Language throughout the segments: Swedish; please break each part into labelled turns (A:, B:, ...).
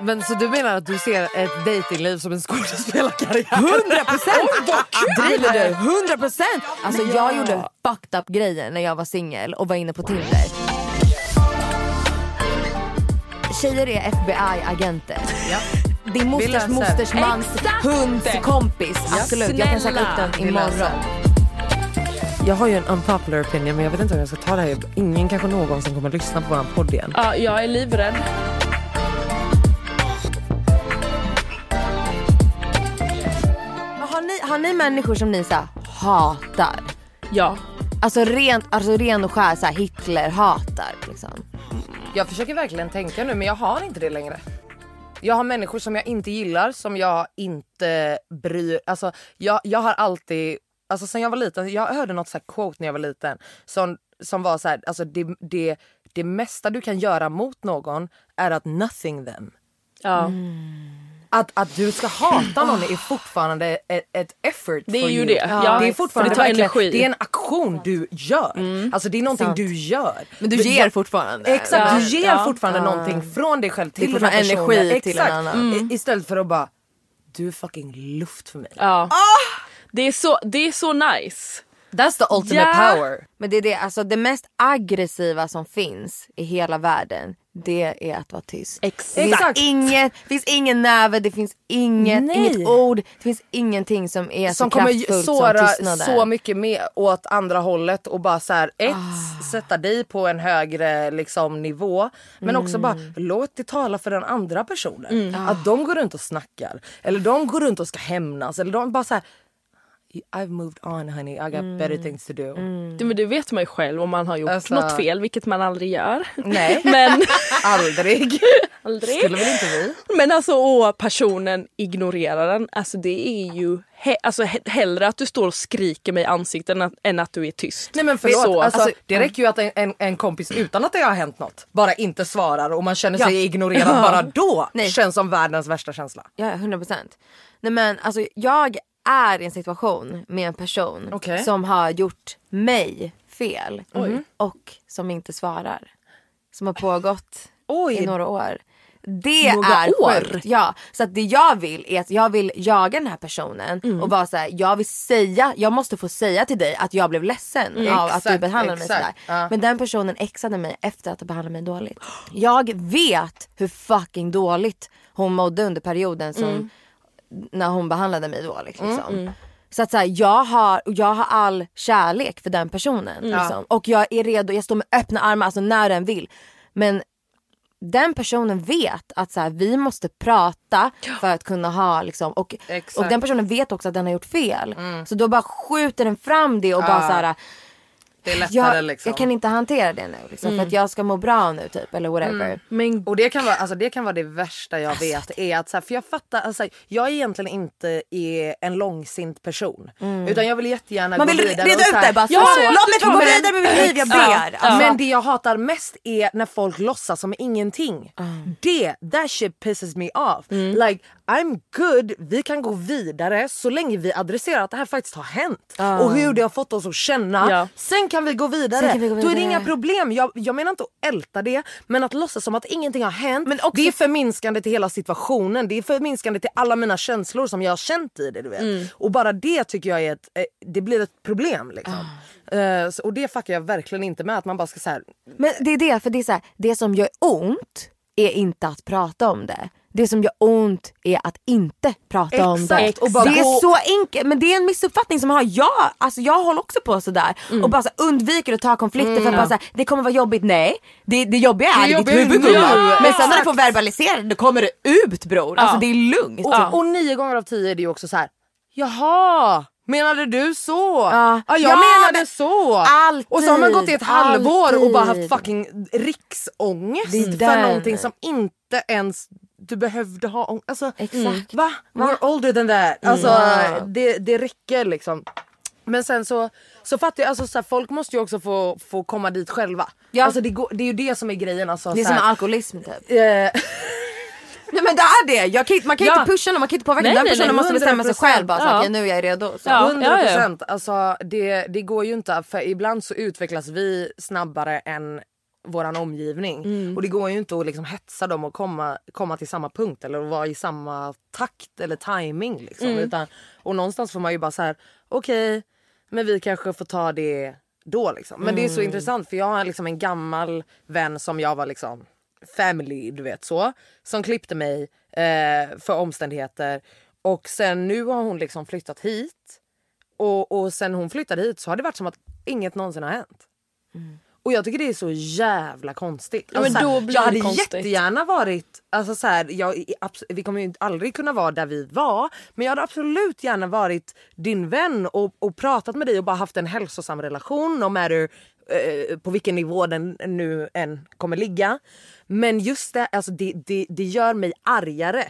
A: Men så du menar att du ser ett datingliv som en skådespelarkarriär?
B: 100 procent! Driver du? 100 procent! Alltså jag gjorde fucked up grejer när jag var singel och var inne på Tinder. Tjejer är FBI-agenter.
A: Ja.
B: Din mosters mosters mans
C: Exakt.
B: hunds kompis. Absolut, jag kan söka upp den imorgon.
A: Jag har ju en unpopular opinion men jag vet inte om jag ska ta det här. Ingen kanske någonsin kommer lyssna på våran podd igen.
C: Ja, jag är livrädd.
B: Ni, har ni människor som ni så här, hatar?
C: Ja.
B: Alltså rent, alltså ren och skär så här, Hitler hatar liksom.
A: Jag försöker verkligen tänka nu men jag har inte det längre. Jag har människor som jag inte gillar, som jag inte bryr... Alltså jag, jag har alltid... Alltså sen jag var liten, jag hörde något så här quote när jag var liten som, som var så här, alltså det, det, det mesta du kan göra mot någon är att nothing them.
C: ja.
A: Att, att du ska hata någon är fortfarande ett, ett effort
C: Det är
A: for
C: ju
A: you.
C: det. Ja,
A: det är fortfarande
C: det energi.
A: Det är en aktion du gör. Alltså det är någonting
B: Sant.
A: du gör.
B: Men du ger fortfarande.
A: Exakt,
C: Ja.
A: du ger
C: Ja.
A: fortfarande någonting från dig själv till den här personen.
B: energi till en
A: Exakt.
B: annan.
A: I- Istället för att bara, du är fucking luft för mig.
C: ja. Det, är så, det är så nice.
A: That's the ultimate
C: Ja.
A: power.
B: Men det är det, alltså det mest aggressiva som finns i hela världen. Det är att vara tyst.
C: Exakt.
B: Det finns inget, det finns ingen näve, det finns inget,
A: Nej.
B: inget ord, det finns ingenting som är
A: Som
B: så
A: kommer
B: kraftfullt som
A: såra
B: tystnaden.
A: så mycket mer åt andra hållet och bara så här, ett,
B: Ah.
A: sätta dig på en högre liksom, nivå. Men också bara
B: Mm.
A: låt det tala för den andra personen. Att de går runt och snackar. Eller de går runt och ska hämnas. Eller de bara så här, I've moved on honey, I got
B: Mm.
A: better things to do.
C: Det, men det vet man ju själv om man har gjort
A: Alltså-
C: något fel, vilket man aldrig gör.
A: Nej,
C: Men,
A: aldrig.
C: aldrig.
A: Skulle väl inte vi?
C: Men alltså och personen ignorerar den. Alltså det är ju he, alltså, he, hellre att du står och skriker mig i ansiktet än att, än att du är tyst.
A: Nej men förlåt,
C: Så,
A: alltså,
C: alltså,
A: det räcker ju att en, en, en kompis utan att det har hänt något bara inte svarar och man känner sig ignorerad bara då.
B: Nej.
A: Känns som världens värsta känsla.
B: Ja, 100 procent. Nej men alltså jag är i en situation med en person
A: Okej.
B: som har gjort mig fel och som inte svarar. Som har pågått
A: Oj.
B: i några år. Det
C: Några
B: är
C: år?
B: sjukt. Ja, så att det jag vill är att jag vill jaga den här personen
A: Mm.
B: och vara så här, jag vill säga, jag måste få säga till dig att jag blev ledsen av att du
A: Mm. Exakt,
B: behandlade mig
A: exakt.
B: sådär.
A: Ja.
B: Men den personen exade mig efter att ha behandlat mig dåligt. Jag vet hur fucking dåligt hon mådde under perioden som
A: Mm.
B: När hon behandlade mig dåligt. Liksom. Så att så här, jag, har, jag har all kärlek för den personen. Liksom. Och jag är redo, jag står med öppna armar alltså när den vill. Men den personen vet att så här, vi måste prata för att kunna ha liksom, och,
A: Exakt.
B: och den personen vet också att den har gjort fel. Så då bara skjuter den fram det och bara så här,
A: Det är lättare
B: jag,
A: liksom.
B: jag kan inte hantera det nu liksom, för att jag ska må bra nu typ eller whatever.
C: men
A: Och det kan, vara, alltså det kan vara det värsta jag vet. Är att, så här, för jag fattar, alltså, jag är egentligen inte är en långsint person. Utan jag vill jättegärna
B: Man vill
A: gå vidare.
B: reda
A: och
B: ut
A: så här-
B: det bara så.
C: Ja,
B: så.
C: ja,
B: Låt mig få gå
A: Men-
B: vidare med mitt liv, jag
A: Ja.
B: ber. Alltså,
A: Men det jag hatar mest är när folk låtsas som ingenting. Det, that shit pisses me off. Like I'm good, vi kan gå vidare så länge vi adresserar att det här faktiskt har hänt. Och hur det har fått oss att känna.
C: Ja.
A: Sen kan vi gå vidare.
B: Vi gå
A: Då är det
B: vidare.
A: inga problem. Jag, jag menar inte att älta det men att låtsas som att ingenting har hänt.
B: Men också-
A: Det är förminskande till hela situationen. Det är förminskande till alla mina känslor som jag har känt i det. Du vet.
B: Mm.
A: Och bara det tycker jag är ett, eh, det blir ett problem. Liksom. Eh, så- och det fuckar jag verkligen inte med. Att man bara ska så här,
B: Men det är det, för det är så här, det som gör ont är inte att prata om det. Det som gör ont är att inte prata om det.
A: Exakt, och bara
B: det är så enkelt, men det är en missuppfattning som har. Jag, alltså jag håller också på sådär
A: Mm.
B: och bara så undviker att ta konflikter för att bara så här, det kommer vara jobbigt. Nej, det, det jobbiga är
A: Det
B: ditt huvud gumman. Men sen när
A: Exakt.
B: du får verbalisera det, kommer det ut bror. Alltså det är lugnt.
A: Och, och nio gånger av tio är det ju också så här. Jaha, menade du så?
B: Ja.
A: jag
B: Ja,
A: menade
B: men
A: så.
B: alltid,
A: och så har man gått i ett halvår och bara haft
B: alltid.
A: fucking riksångest för någonting som inte ens du behövde ha ångest. Alltså,
B: Exakt.
A: Va? We're older than that. Alltså, det, det räcker liksom. Men sen så, så fattar jag, alltså, så här, folk måste ju också få, få komma dit själva.
B: Ja.
A: Alltså, det, går, det är ju det som är grejen. Alltså,
B: Det är som alkoholism typ. Nej men det är det! Jag kan, man kan
C: Ja.
B: inte pusha någon, man kan inte påverka
C: Nej,
B: den
C: nej,
B: personen
C: nej,
B: måste bestämma sig
A: 100%.
B: själv bara så,
C: Ja.
B: okej nu är jag redo. Så.
C: Ja.
A: 100 procent. Alltså, det, det går ju inte. För ibland så utvecklas vi snabbare än våran omgivning.
B: Mm.
A: Och det går ju inte att liksom hetsa dem och komma, komma till samma punkt eller att vara i samma takt eller timing. Liksom.
B: Mm.
A: Utan, och någonstans får man ju bara så här: okej, men vi kanske får ta det då. Liksom. Men det är så
B: Mm.
A: intressant för jag har liksom en gammal vän som jag var liksom family, du vet så. Som klippte mig eh, för omständigheter. Och sen nu har hon liksom flyttat hit. Och, och sen hon flyttade hit så har det varit som att inget någonsin har hänt. Och jag tycker det är så jävla konstigt.
C: Ja, men
A: Alltså, så här, jag hade
C: konstigt.
A: jättegärna varit, alltså så här, jag, vi kommer ju aldrig kunna vara där vi var. Men jag hade absolut gärna varit din vän och, och pratat med dig och bara haft en hälsosam relation. No matter på vilken nivå den nu än kommer ligga. Men just det, alltså det, det, det gör mig argare.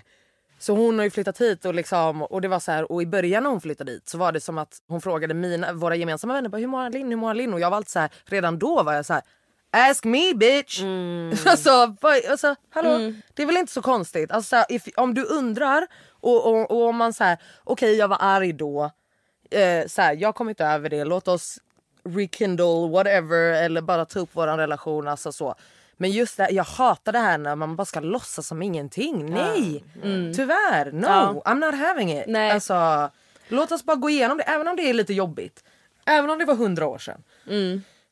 A: Så hon har ju flyttat hit och, liksom, och det var så här, och i början när hon flyttade hit så var det som att hon frågade mina, våra gemensamma vänner bara, hur mår Linn, hur mår Linn? Och jag var alltid så här, redan då var jag så här, ask me bitch! alltså, vad- alltså hallå, det är väl inte så konstigt. Alltså, så här, if, om du undrar och, och, och om man säger okej jag var arg då, eh, så här, jag har kommit över det, låt oss rekindle whatever eller bara ta upp våran relation. Alltså så. Men just det, jag hatar det här när man bara ska låtsas som ingenting. Nej, tyvärr. No,
C: Ja.
A: I'm not having it.
C: Nej.
A: Alltså, låt oss bara gå igenom det, även om det är lite jobbigt. Även om det var hundra år sedan.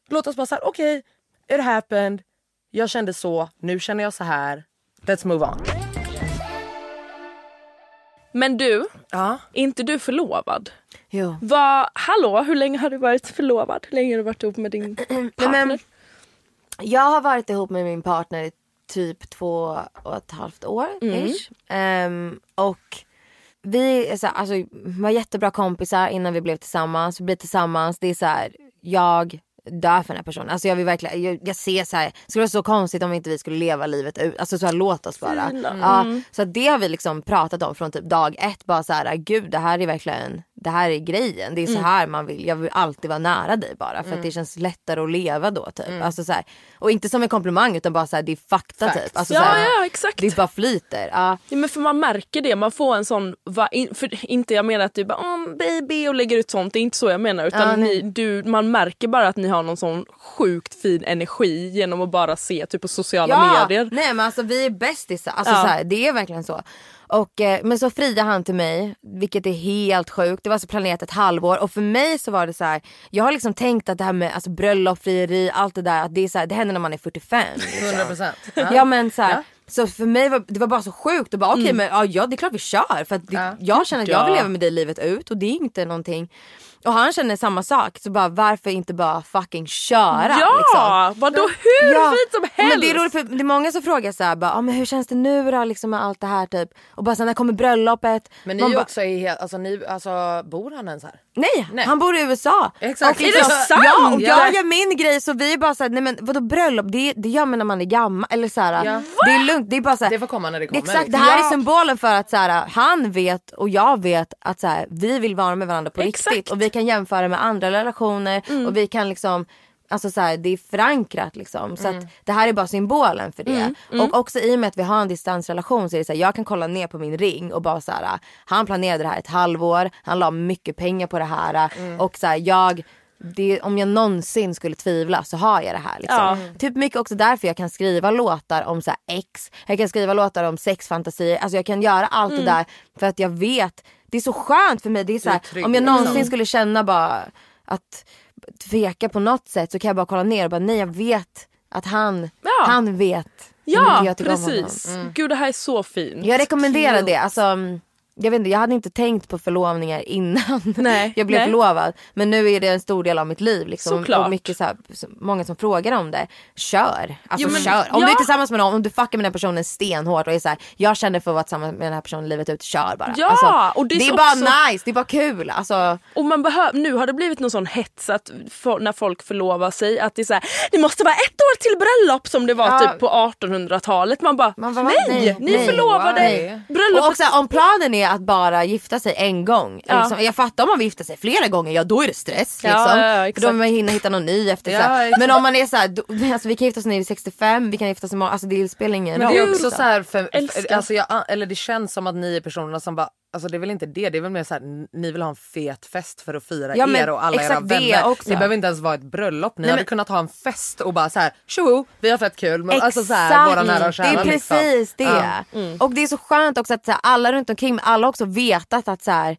A: Låt oss bara säga okej, it happened. Jag kände så, nu känner jag så här. Let's move on.
C: Men du,
A: Ja.
C: är inte du förlovad?
B: Jo.
C: Vad, hallå, hur länge har du varit förlovad? Hur länge har du varit ihop med din partner?
B: men- Jag har varit ihop med min partner i typ två och ett halvt år. ish. Ehm, och vi är så här, alltså, var jättebra kompisar innan vi blev tillsammans. Vi blev tillsammans. Det är så här, jag dör för den här personen. Alltså jag vill verkligen, jag, jag ser så här, det skulle vara så konstigt om inte vi skulle leva livet ut. Alltså så här, låt oss bara.
C: Fina.
B: Ja, så det har vi liksom pratat om från typ dag ett. Bara så här, gud det här är verkligen, det här är grejen. Det är så här man vill, jag vill alltid vara nära dig bara. För att det känns lättare att leva då typ. Alltså så här, och inte som en komplimang utan bara så här, det är fakta
A: Facts.
B: typ. Alltså,
C: Ja,
B: så här,
C: ja, exakt.
B: Det bara flyter. Ja.
C: Ja, men för man märker det, man får en sån, va, in, för inte jag menar att du bara oh, baby och lägger ut sånt, det är inte så jag menar utan
B: Ja,
C: ni, du, man märker bara att ni har någon sån sjukt fin energi genom att bara se typ på sociala
B: Ja,
C: medier.
B: nej men alltså vi är bästisar. Alltså,
C: Ja.
B: så här, det är verkligen så. Och, eh, men så friade han till mig, vilket är helt sjukt. Det var så planerat ett halvår och för mig så var det så här. jag har liksom tänkt att det här med alltså, bröllop, frieri, allt det där, att det, är så här, det händer när man är 45. Liksom.
A: 100 procent.
B: Ja men så här,
A: Ja.
B: Så för mig var det var bara så sjukt och bara okej men ja, ja det är klart vi kör för att det,
A: Ja.
B: jag känner att jag vill
C: Ja.
B: leva med dig livet ut och det är inte någonting och han känner samma sak så bara varför inte bara fucking köra
C: Ja,
B: liksom.
C: vadå hur
B: Ja,
C: fint som helst!
B: Men det är roligt för det är många som frågar så här, bara, ah, men hur känns det nu då liksom med allt det här typ och bara så här, när kommer bröllopet?
A: Men ni
B: Man
A: är
B: bara,
A: också i helt, alltså, ni, alltså bor han ens här?
B: Nej,
A: Nej.
B: han bor i USA.
A: Exakt.
B: Och
A: Är det
C: sant?
B: Ja och
A: Ja.
B: jag gör min grej så vi är bara såhär, nej men vadå bröllop det, det gör man när man är gammal eller såhär.
A: Ja.
B: Det är lugnt, det är bara såhär.
A: Det får komma när det kommer.
B: Exakt, det
A: liksom.
B: här
A: Ja.
B: är symbolen för att så här, han vet och jag vet att så här, vi vill vara med varandra på
C: Exakt.
B: riktigt och vi kan jämföra med andra relationer och vi kan liksom Alltså så här, det är förankrat liksom. Så att det här är bara symbolen för det. Och också i och med att vi har en distansrelation så är det så här, jag kan kolla ner på min ring och bara så här, han planerade det här ett halvår, han la mycket pengar på det här och så här, jag det, om jag någonsin skulle tvivla så har jag det här. Liksom.
C: Ja.
B: Typ mycket också därför jag kan skriva låtar om så här ex, jag kan skriva låtar om sexfantasier, alltså jag kan göra allt det där för att jag vet, det är så skönt för mig. Det är så här,
A: trygg,
B: om jag
A: liksom.
B: någonsin skulle känna bara att tveka på något sätt så kan jag bara kolla ner och bara nej jag vet att han,
C: Ja.
B: han vet
C: Ja precis. Gud det här är så fint.
B: Jag rekommenderar det. Alltså, mm, jag, vet inte, jag hade inte tänkt på förlovningar innan
C: Nej,
B: jag blev
C: nej.
B: förlovad. Men nu är det en stor del av mitt liv. Liksom.
C: Såklart.
B: Och mycket så här, många som frågar om det. Kör! Alltså
C: Jo, men-
B: kör. Om
C: ja.
B: du är tillsammans med någon, om du fuckar med den personen stenhårt och är så här, jag känner för att vara tillsammans med den här personen livet ut. Kör bara.
C: Ja,
B: alltså,
C: och det
B: det
C: är
B: är
C: så
B: bara
C: också-
B: nice, det är bara kul. Alltså,
C: Och man behöver, nu har det blivit någon sån hets att for, när folk förlovar sig att det är så här, det måste vara ett år till bröllop som det var
B: Ja.
C: typ på 1800-talet. Man bara,
B: Man bara,
C: nej,
B: nej,
C: ni
B: nej,
C: förlovade
A: why?
C: bröllopet.
B: Och också om planen är att bara gifta sig en gång.
C: Ja.
B: Liksom, jag fattar om man vill gifta sig flera gånger, ja då är det stress.
C: Ja,
B: Liksom.
C: ja, ja,
B: För då vill man hinna hitta någon ny efter.
A: Ja.
B: Men om man är så här, då, alltså, vi kan gifta oss när vi är 65, vi kan gifta oss imorgon. Alltså det spelar ingen
A: Men
B: roll.
A: det är också
B: liksom.
A: så här, för,
C: Älskar.
A: för, alltså jag, eller det känns som att ni är personerna som bara Alltså det är väl inte det, det är väl mer så här, n- ni vill ha en fet fest för att fira
B: Ja,
A: er och alla era
B: exakt det
A: vänner.
B: också.
A: Det behöver inte ens vara ett bröllop, ni
B: Nej,
A: hade
B: men-
A: kunnat ha en fest och bara så här, tjoho, vi har fett kul. Men, alltså så här, våra nära och kära.
B: Det är
A: liksom.
B: precis det.
A: Ja.
B: Och det är så skönt också att så här, alla runt omkring alla också vetat att så här,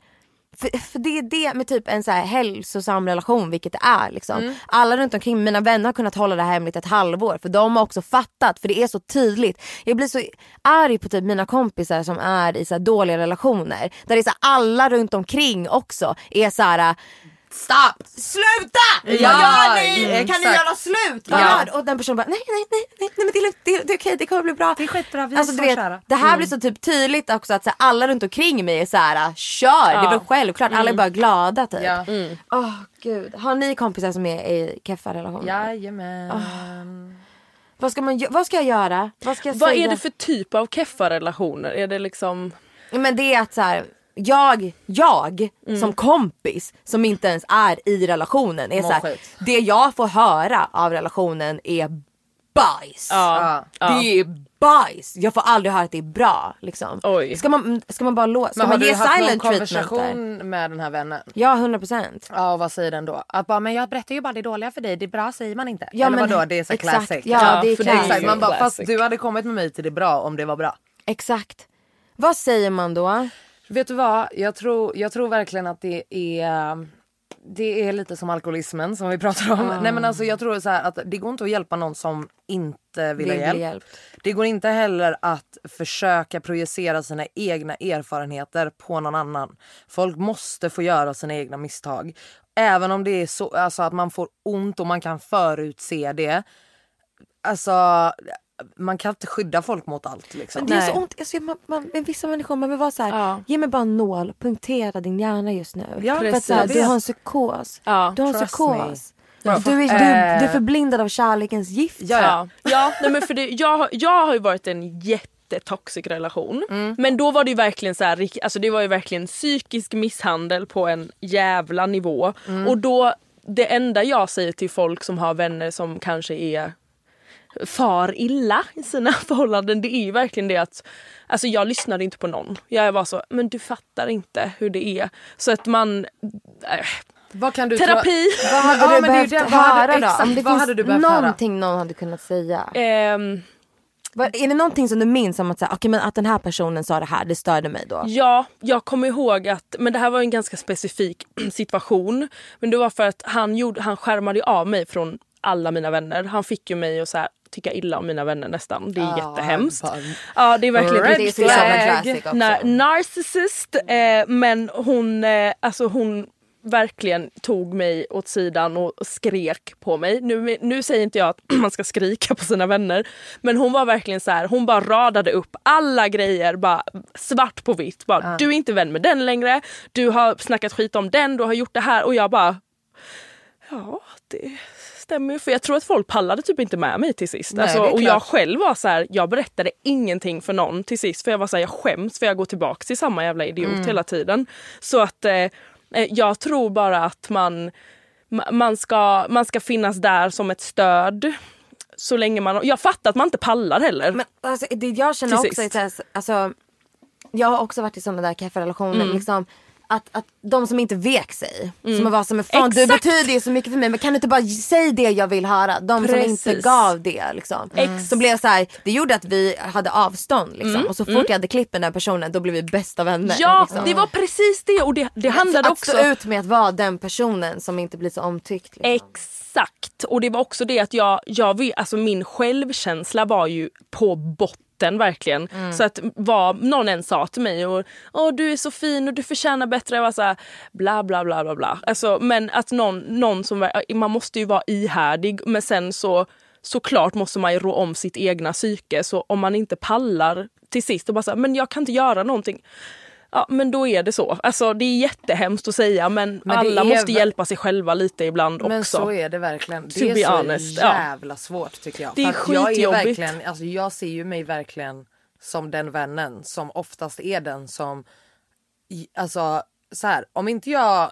B: för, för det är det med typ en så här hälsosam relation vilket det är. Liksom.
A: Mm.
B: Alla runt omkring mina vänner har kunnat hålla det här hemligt ett halvår för de har också fattat för det är så tydligt. Jag blir så arg på typ mina kompisar som är i så här dåliga relationer. Där det är så alla runt omkring också är så här. Stopp! Sluta! Vad
A: Ja,
B: gör ni? Kan ni
A: exakt.
B: göra slut? Vad
A: Ja.
B: Och den personen bara nej nej nej nej, nej men det är lugnt, det, är- det är okej det kommer bli bra.
A: Det är skitbra, vi är
B: alltså,
A: så
B: du vet,
A: kära.
B: Det här blir så typ tydligt också att så här, alla runt omkring mig är så här: kör, det är väl självklart, alla är bara glada typ.
A: Ja.
B: Åh gud, har ni kompisar som är i keffa relationer?
A: Jajamän.
B: Vad, ska man, gö- vad ska jag göra? Vad ska jag
C: Vad
B: säga?
C: är det för typ av keffa relationer? Är det liksom...
B: Men det är att så här, jag, jag
C: Mm.
B: som kompis som inte ens är i relationen är
A: Mår
B: så här,
A: skit.
B: det jag får höra av relationen är bajs.
C: Ja.
B: Det är bajs. Jag får aldrig höra att det är bra. Liksom.
C: Oj.
B: Ska, man, ska man bara låta, ska
A: Men har
B: man
A: du
B: ge
A: haft någon
B: silent treatment där?
A: konversation med den här vännen?
B: Ja 100%.
A: Ja och vad säger den då? Att bara, men jag berättar ju bara det dåliga för dig, det bra säger man inte.
B: Ja,
A: Eller
B: men
A: vadå, det är så
B: exakt.
A: classic.
B: Ja, det är
C: för
B: classic.
A: Exakt, man bara, fast du hade kommit med mig till det bra om det var bra.
B: Exakt. Vad säger man då?
A: Vet du vad, jag tror, jag tror verkligen att det är det är lite som alkoholismen som vi pratar om. Nej men alltså jag tror så att det går inte att hjälpa någon som inte vill ha
B: Vill bli
A: hjälp.
B: hjälpt.
A: Det går inte heller att försöka projicera sina egna erfarenheter på någon annan. Folk måste få göra sina egna misstag. Även om det är så alltså att man får ont och man kan förutse det. Alltså man kan inte skydda folk mot allt liksom.
B: Men det är så ont. Alltså, man, man, med vissa människor man vill vara så här,
C: Ja.
B: ge mig bara en nål, punktera din hjärna just nu.
A: Ja,
B: för att, så här,
A: precis.
B: du har en psykos.
C: Ja,
B: du har en
A: trust
B: psykos.
A: me.
B: Du är, du,
A: Eh.
B: du är förblindad av kärlekens gift.
A: Ja, ja.
C: Nej men för det, jag, har- jag har ju varit en jättetoxic relation. Men då var det ju verkligen så här, alltså det var ju verkligen psykisk misshandel på en jävla nivå. Och då, det enda jag säger till folk som har vänner som kanske är far illa i sina förhållanden det är ju verkligen det att Alltså jag lyssnade inte på någon. Jag var så, men du fattar inte hur det är. Så att man... Äh,
A: Vad kan du
C: terapi!
B: Vad hade
A: Ja,
B: du behövt
A: det. Hade-
B: höra då?
A: exakt,
B: Om det
A: vad
B: finns
A: hade du behövt höra?
B: någonting någon hade kunnat säga.
C: Ehm,
B: Vad- Är det någonting som du minns om att, säga, okay, men att den här personen sa det här, det störde mig då?
C: Ja, jag kommer ihåg att, men det här var en ganska specifik situation. Men det var för att han, gjorde, han skärmade av mig från alla mina vänner. Han fick ju mig att så här, tycka illa om mina vänner nästan. Det är jättehemskt.
A: bara-
C: Ja det är verkligen
A: Red
C: riktigt
A: flag.
C: Na- narcissist. Eh, men hon, eh, alltså hon verkligen tog mig åt sidan och skrek på mig. Nu, nu säger inte jag att man ska skrika på sina vänner. Men hon var verkligen så här, hon bara radade upp alla grejer bara svart på vitt. Bara, Du är inte vän med den längre, du har snackat skit om den, du har gjort det här och jag bara Ja, det stämmer ju. För jag tror att folk pallade typ inte med mig till sist.
A: Nej,
C: alltså, och jag själv var så här, jag berättade ingenting för någon till sist. För jag var så här, jag skäms för jag går tillbaka till samma jävla idiot
A: Mm.
C: hela tiden. Så att eh, eh, jag tror bara att man ma- man ska, man ska finnas där som ett stöd. Så länge man, jag fattar att man inte pallar heller.
B: Men alltså, det jag känner också är alltså, jag har också varit i sådana där kafferelationer.
C: Mm.
B: Liksom, att, att de som inte vek sig. Som var som en fan du
C: Exakt.
B: betyder ju så mycket för mig men kan du inte bara säga det jag vill höra? De som inte
C: Precis.
B: gav det liksom.
C: Ex-
B: Som blev så här, det gjorde att vi hade avstånd liksom.
C: Mm.
B: Och så fort jag hade klippt den där personen då blev vi bästa vänner.
C: Ja,
B: liksom.
C: det var precis det och det, det handlade
B: att
C: också...
B: stå ut med att vara den personen som inte blir så omtyckt. Liksom.
C: Exakt! Och det var också det att jag, jag alltså min självkänsla var ju på botten verkligen. Så att vad någon än sa till mig och Åh, du är så fin och du förtjänar bättre. Jag var så här, bla bla bla bla bla. Alltså, men att någon, någon som, man måste ju vara ihärdig men sen så såklart måste man ju rå om sitt egna psyke så om man inte pallar till sist och bara så här, men jag kan inte göra någonting. Ja men då är det så. Alltså det är jättehemskt att säga men,
A: Men
C: alla
A: är
C: måste hjälpa sig själva lite ibland
A: Men
C: också.
A: så är det verkligen. Det är så
C: honest, ja.
A: jävla svårt tycker jag.
C: Det är
A: För jag, är verkligen, alltså jag ser ju mig verkligen som den vännen som oftast är den som... Alltså så här, om inte jag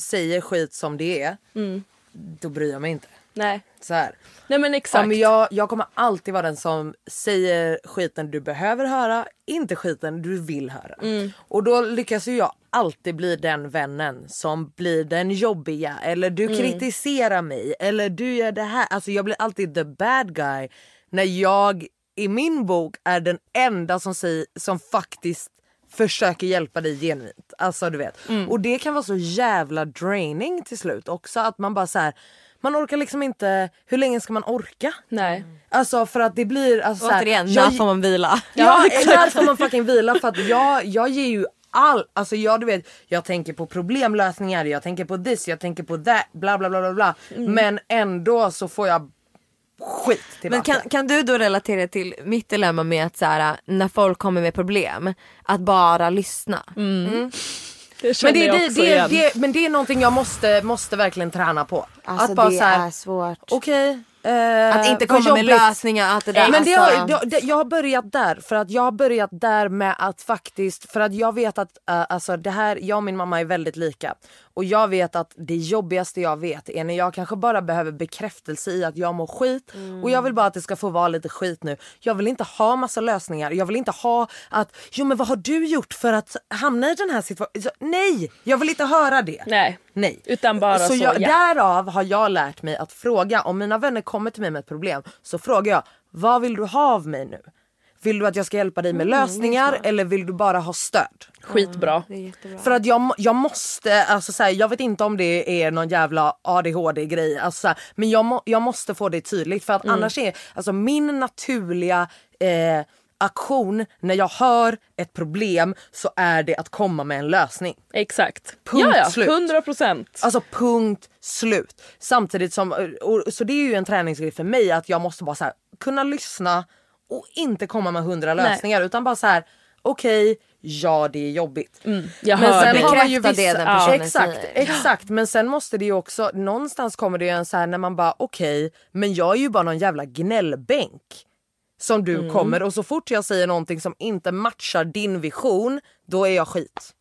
A: säger skit som det är,
C: Mm.
A: då bryr jag mig inte.
C: Nej.
A: Så här.
C: Nej men
A: Ja,
C: exakt.
A: men jag, jag kommer alltid vara den som säger skiten du behöver höra, inte skiten du vill höra.
C: Mm.
A: Och då lyckas ju jag alltid bli den vännen som blir den jobbiga eller du
C: Mm.
A: kritiserar mig eller du gör det här. Alltså jag blir alltid the bad guy när jag i min bok är den enda som, säger, som faktiskt försöker hjälpa dig genuint. Alltså du vet.
C: Mm.
A: Och det kan vara så jävla draining till slut också att man bara så här. Man orkar liksom inte, hur länge ska man orka?
C: Nej.
A: Alltså för att det blir... Alltså, så här,
B: Återigen,
A: jag-
B: när får man vila?
A: Ja, när får man fucking vila? För att jag, jag ger ju all, alltså jag du vet, jag tänker på problemlösningar, jag tänker på this, jag tänker på that, bla bla bla bla bla. Men ändå så får jag skit
B: Men kan, kan du då relatera till mitt dilemma med att så här, när folk kommer med problem, att bara lyssna?
C: Det
A: men, det, det, det, det, men det är någonting jag måste, måste verkligen träna på.
B: Alltså
A: att bara
B: det
A: så här,
B: är svårt.
A: okej. eh,
B: att inte komma med lösningar, att det där,
A: Men det
B: alltså,
A: har, det, det, jag har börjat där för att jag har börjat där med att faktiskt för att jag vet att eh, alltså det här, jag och min mamma är väldigt lika och jag vet att det jobbigaste jag vet är när jag kanske bara behöver bekräftelse i att jag mår skit och jag vill bara att det ska få vara lite skit nu. Jag vill inte ha massa lösningar. Jag vill inte ha att jo men vad har du gjort för att hamna i den här situationen? Nej, jag vill inte höra det.
C: Nej.
A: Nej.
C: Utan bara så,
A: jag,
C: ja.
A: Därav har jag lärt mig att fråga, om mina vänner kommer till mig med ett problem så frågar jag, vad vill du ha av mig nu? Vill du att jag ska hjälpa dig med lösningar eller vill du bara ha stöd?
C: Skitbra.
B: det är jättebra.
A: För att jag, jag måste, alltså så här, jag vet inte om det är någon jävla ADHD grej, alltså här, men jag, må, jag måste få det tydligt för att
C: Mm.
A: annars är alltså min naturliga eh, aktion när jag hör ett problem så är det att komma med en lösning.
C: Exakt.
A: Punkt
C: ja, ja.
A: slut.
C: 100 procent.
A: Alltså punkt slut. Samtidigt som, och, så det är ju en träningsgrej för mig att jag måste bara så här, kunna lyssna och inte komma med hundra
C: Nej.
A: lösningar utan bara så här: okej, ja det är jobbigt.
C: jag
A: Men sen
C: dig.
A: har man ju
B: Bekräfta det
A: vissa,
B: den
A: ja,
B: personen
A: exakt,
B: säger.
A: exakt. Men sen måste det ju också, någonstans kommer det ju en så här när man bara okej, men jag är ju bara någon jävla gnällbänk. Som du
B: Mm.
A: kommer och så fort jag säger någonting som inte matchar din vision, då är jag skit.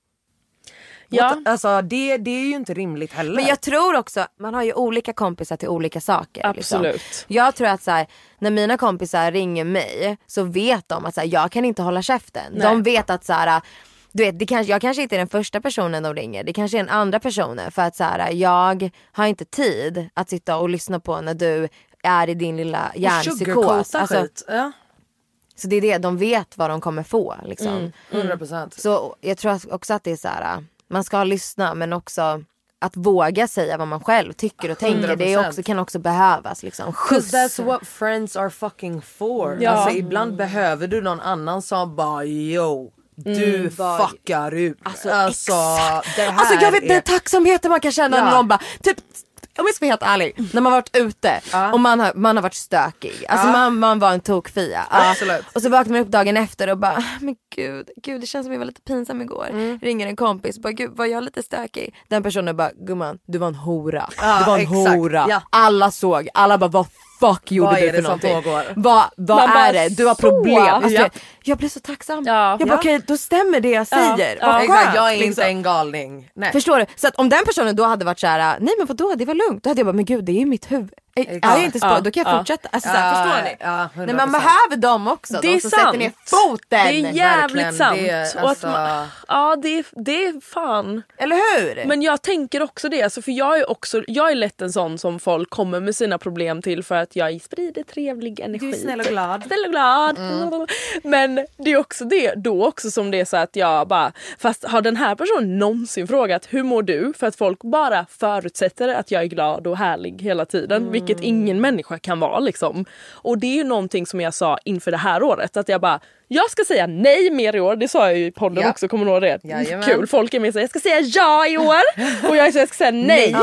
C: Ja.
A: Alltså det, det är ju inte rimligt heller.
B: Men jag tror också, man har ju olika kompisar till olika saker.
C: Absolut.
B: Liksom. Jag tror att så här, när mina kompisar ringer mig så vet de att så här, jag kan inte hålla käften. De vet att så här, du vet, det kanske, jag kanske inte är den första personen de ringer, det kanske är en andra personen för att så här, jag har inte tid att sitta och lyssna på när du är i din lilla hjärnpsykos. Alltså,
A: skit. Ja,
B: så det är det, de vet vad de kommer få. Liksom.
A: 100 procent.
B: Så jag tror också att det är så här, man ska lyssna men också att våga säga vad man själv tycker och tänker. Det är
A: 100%.
B: också, kan också behövas. Liksom. Skjuts.
A: That's what friends are fucking for.
C: Ja.
A: Alltså ibland behöver du någon annan som bara yo. Du
B: bara-
A: fuckar ut.
B: Alltså,
A: Alltså, det här
B: Alltså jag vet
A: är...
B: den tacksamheten man kan känna
A: Ja.
B: när någon bara, typ om jag ska vara helt ärlig, när man varit ute och man har, man har varit stökig, alltså man, man var en tokfia.
A: Absolut.
B: Och så vaknar man upp dagen efter och bara, men gud, gud det känns som jag var lite pinsam igår.
A: Mm.
B: Ringer en kompis och bara, gud var jag lite stökig? Den personen bara, gumman du var en hora. Du var en
A: exakt.
B: hora.
A: Ja.
B: Alla såg, alla bara vad fuck gjorde
A: Vad
B: du
A: är
B: för
A: det som
B: någonting?
A: pågår?
B: Vad, vad
C: Man bara,
B: är det? Du har
C: så.
B: problem. Alltså,
C: Ja.
B: Jag blir så tacksam.
C: Ja.
B: Jag bara
A: Ja.
B: okej då stämmer det jag säger.
C: Ja.
B: Vad
A: Exakt, jag är
B: liksom.
A: inte en galning. Nej.
B: Förstår du? Så att om den personen då hade varit så här: nej men vadå det var lugnt. Då hade jag bara men gud det är ju mitt huvud. Är, är jag inte spår,
C: Ja.
B: då kan jag
C: Ja.
B: fortsätta. Alltså, så här, förstår ni?
A: Ja,
B: Nej, man
A: 100%.
B: behöver dem också.
C: Det
B: de
C: är
B: som
C: sant.
B: sätter ner foten.
C: Det är jävligt
A: Verkligen,
C: sant.
A: det är, alltså-
C: man, ja det är, det är fan.
B: Eller hur?
C: Men jag tänker också det, alltså, för jag är, också, jag är lätt en sån som folk kommer med sina problem till för att jag sprider trevlig energi.
A: Du är snäll och glad.
C: Snäll och glad. Men det är också det då också som det är så att jag bara, fast har den här personen någonsin frågat hur mår du? För att folk bara förutsätter att jag är glad och härlig hela tiden, vilket ingen människa kan vara liksom. Och det är ju någonting som jag sa inför det här året, att jag bara jag ska säga nej mer i år, det sa jag ju i podden
A: Ja.
C: också, kommer du ihåg det?
A: Jajamän.
C: Kul, folk är med och säger jag ska säga ja i år och jag är så jag ska säga nej.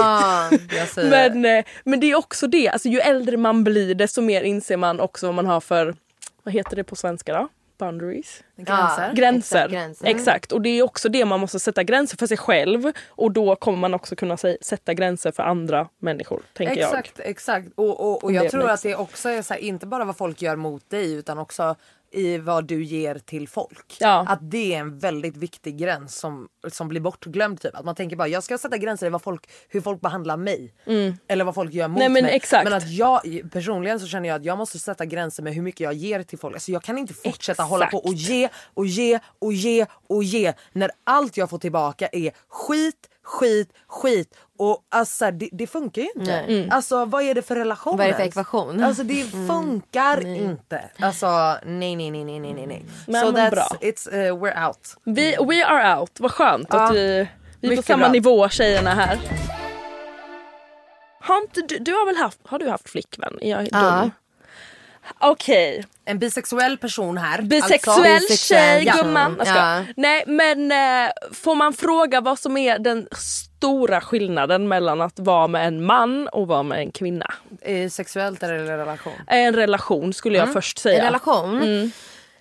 A: Säger
C: Men, eh, men det är också det, alltså, ju äldre man blir desto mer inser man också vad man har för, vad heter det på svenska då? Boundaries?
A: gränser.
C: Gränser.
B: Exakt, gränser.
C: Exakt, och det är också det man måste sätta gränser för sig själv och då kommer man också kunna sä- sätta gränser för andra människor. Tänker jag.
A: Exakt, exakt. Och, och, och jag tror att det också är så här, inte bara vad folk gör mot dig utan också i vad du ger till folk.
C: Ja.
A: Att det är en väldigt viktig gräns som, som blir bortglömd. Typ. Att man tänker bara jag ska sätta gränser i vad folk, hur folk behandlar mig. Eller vad folk gör mot
C: Nej, men
A: mig.
C: exakt.
A: Men att jag personligen så känner jag att jag måste sätta gränser med hur mycket jag ger till folk. Alltså jag kan inte fortsätta
C: Exakt.
A: hålla på och ge och ge och ge och ge när allt jag får tillbaka är skit, skit, skit. Och alltså, så här, det, det funkar ju inte.
B: Nej.
A: Alltså vad är det för relation?
B: Vad är det för ekvation?
A: Alltså det funkar inte. Alltså nej nej nej nej nej.
C: Men
A: so that's,
C: bra.
A: it's, uh, we're out.
C: Vi, we are out, vad skönt
A: Ja.
C: att vi, vi är på samma
A: bra.
C: nivå tjejerna här. Har, inte du, du har väl haft, har du haft flickvän? Är jag
B: Ja.
C: dum? Okej,
A: En bisexuell person här.
C: bisexuell
A: Alltså.
C: tjej gumman. Skojar.
B: Ja.
C: Nej men eh, får man fråga vad som är den stora skillnaden mellan att vara med en man och vara med en kvinna?
A: Sexuellt eller i relation?
C: En relation skulle jag först säga.
B: En relation?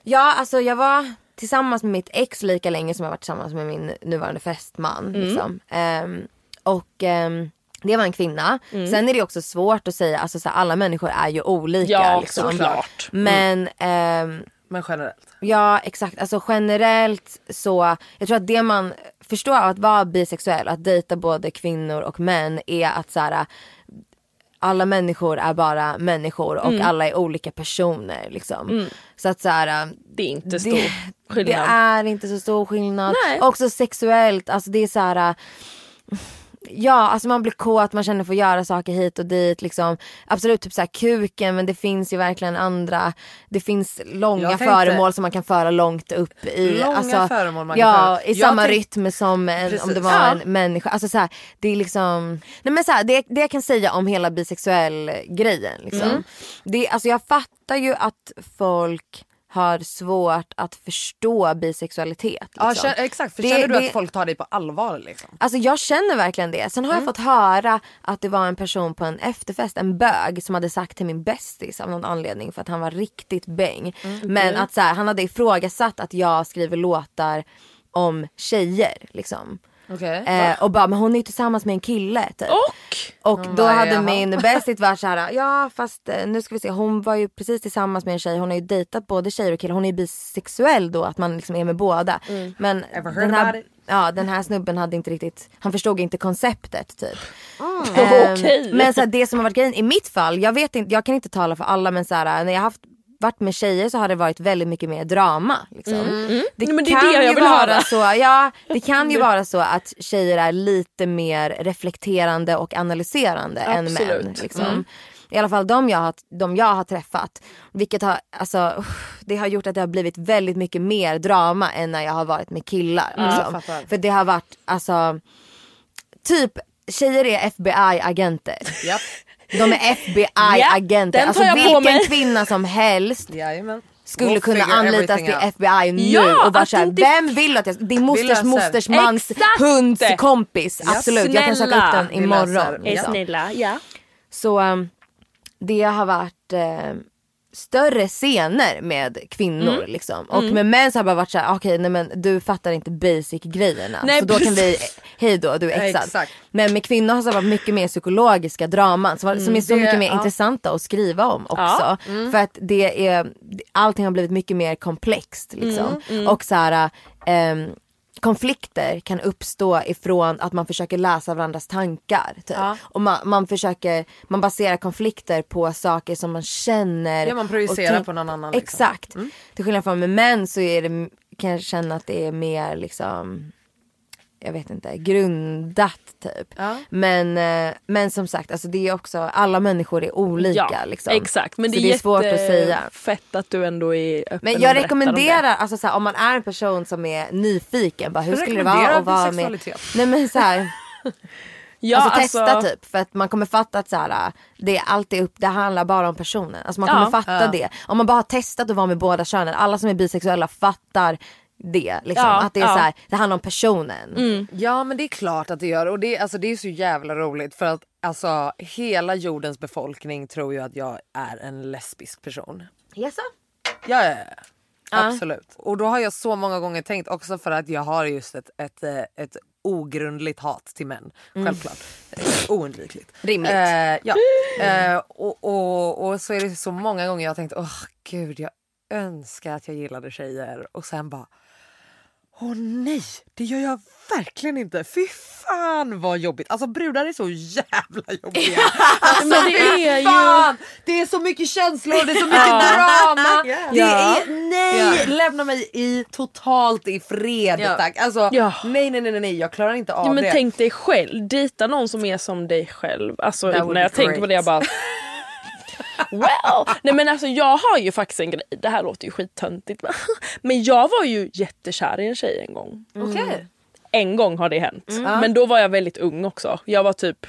B: Ja alltså jag var tillsammans med mitt ex lika länge som jag varit tillsammans med min nuvarande fästman. Liksom. Ehm, och ehm, det var en kvinna. Sen är det också svårt att säga, alltså så här, alla människor är ju olika.
C: Ja
B: liksom.
C: såklart.
B: Men ehm,
A: Men generellt.
B: Ja exakt, alltså generellt så, jag tror att det man förstår av att vara bisexuell, att dejta både kvinnor och män är att så här, alla människor är bara människor och alla är olika personer liksom. Så att så här,
C: Det är inte stor
B: det, det
C: skillnad.
B: är inte så stor skillnad.
C: Nej.
B: Också sexuellt, alltså det är så här. Ja, alltså man blir kåt, man känner för att göra saker hit och dit. Liksom. Absolut typ så här kuken men det finns ju verkligen andra, det finns långa
A: tänkte-
B: föremål som man kan föra långt upp i.
A: Långa
B: alltså,
A: föremål man kan
B: Ja,
A: föra.
B: i samma
A: tänk-
B: rytm som en, om det var
A: Ja.
B: en människa. Alltså så här, det är liksom, nej men så här, det, det jag kan säga om hela bisexuell grejen. Liksom.
A: Mm.
B: Det, alltså jag fattar ju att folk har svårt att förstå bisexualitet.
A: Ja,
B: liksom.
A: kä- exakt. För
B: Det-
A: känner du
B: det-
A: att folk tar dig på allvar? Liksom?
B: Alltså jag känner verkligen det. Sen har
A: Mm.
B: jag fått höra att det var en person på en efterfest, en bög som hade sagt till min bästis av någon anledning för att han var riktigt bäng.
A: Mm.
B: Men att så här, han hade ifrågasatt att jag skriver låtar om tjejer liksom.
A: Okej.
B: Eh, och bara men hon är ju tillsammans med en kille typ.
C: Och
B: Och då
A: bara,
B: hade
A: jaha.
B: min bästis varit såhär, ja fast eh, nu ska vi se, hon var ju precis tillsammans med en tjej, hon har ju dejtat både tjejer och killar, hon är ju bisexuell då att man liksom är med båda. Men
A: Mm. Ever heard
B: den här,
A: about it?
B: ja, den här snubben hade inte riktigt, han förstod inte konceptet typ.
A: Mm.
B: Ehm,
C: Okej.
B: Men så här, det som har varit grejen i mitt fall, jag vet inte, jag kan inte tala för alla men så här, när jag haft varit med tjejer så har det varit väldigt mycket mer drama. Liksom. Det,
C: Nej, det är
B: kan
C: det
B: ju vara så, ja, det kan ju vara så att tjejer är lite mer reflekterande och analyserande än män.
C: Absolut.
B: Liksom. I alla fall de jag, har, de jag har träffat. Vilket har, alltså, det har gjort att det har blivit väldigt mycket mer drama än när jag har varit med killar. Liksom.
A: fattar.
B: För det har varit, alltså, typ tjejer är FBI-agenter.
A: Japp.
B: De är FBI-agenter.
C: den
B: alltså vilken
C: mig.
B: kvinna som helst
A: Jajamän.
B: skulle
A: We'll
B: kunna anlitas till. FBI nu
C: Ja,
B: och bara
C: att
B: såhär,
C: inte-
B: vem vill att jag Din mosters mosters mans
C: Exakt.
B: hunds kompis. Absolut, jag kan söka upp den imorgon.
A: Ja.
B: Liksom.
C: snälla, ja.
B: Så um, det har varit, eh, större scener med kvinnor
C: Mm.
B: liksom. Och med män så har det bara varit såhär, okej nej men du fattar inte basic grejerna.
C: Nej,
B: så då kan vi, hej då du är exad.
A: Exakt.
B: Men med kvinnor har det varit mycket mer psykologiska draman som, som är så
A: Det-
B: mycket mer
A: ja.
B: intressanta att skriva om också.
C: Ja.
B: För att det är, allting har blivit mycket mer komplext liksom. Och så här, ehm, konflikter kan uppstå ifrån att man försöker läsa varandras tankar. Typ. Och man, man försöker, man baserar konflikter på saker som man känner.
A: Ja, man projicerar
B: tänk-
A: på någon annan, liksom.
B: Exakt. Till skillnad från med män så är det, kan jag känna att det är mer liksom jag vet inte, grundat typ.
A: Ja.
B: Men, eh, men som sagt, alltså det är också, alla människor är olika. liksom.
C: exakt. Men
B: Så
C: det är,
B: svårt att säga.
C: fett att du ändå är öppen
B: Men jag
C: berättar om
B: rekommenderar, alltså såhär, om man är en person som är nyfiken, bara, hur
A: Jag
B: skulle det vara
A: rekommenderar
B: att vara med... Nej men såhär,
C: det. Ja,
B: alltså, testa typ för att man kommer fatta att såhär, det är alltid upp, det handlar bara om personen. Alltså man kommer
C: Ja.
B: fatta det. Om man bara har testat att vara med båda könen, alla som är bisexuella fattar det. Liksom.
C: Ja,
B: att det är
C: ja.
B: såhär, det handlar om personen.
A: Ja men det är klart att det gör och det, alltså, det är så jävla roligt för att alltså, hela jordens befolkning tror ju att jag är en lesbisk person.
B: Jaså?
A: Ja, ja, ja. Absolut. Och då har jag så många gånger tänkt också för att jag har just ett, ett, eh, ett ogrundligt hat till män. Självklart. Eh, Oundvikligt.
B: Rimligt.
A: Eh, ja. Eh, och, och, och så är det så många gånger jag har tänkt åh gud jag önskar att jag gillade tjejer och sen bara Åh nej, det gör jag verkligen inte. Fy fan vad jobbigt. Alltså brudar är så jävla jobbiga. Alltså,
C: Men det är ju-!
A: Det är så mycket känslor, det är så mycket drama. Det
C: Ja.
A: är, nej, lämna mig i totalt i fred
B: Ja.
A: tack. Alltså, nej, nej, nej, nej, jag klarar inte av
C: Ja, men
A: det.
C: tänk dig själv, dejta någon som är som dig själv. Alltså när jag
A: be
C: tänker på
A: great.
C: det jag bara Well! Nej men alltså jag har ju faktiskt en grej, det här låter ju skittöntigt men- jag var ju jättekär i en tjej en gång.
A: Okej.
C: En gång har det hänt. Men då var jag väldigt ung också. Jag var typ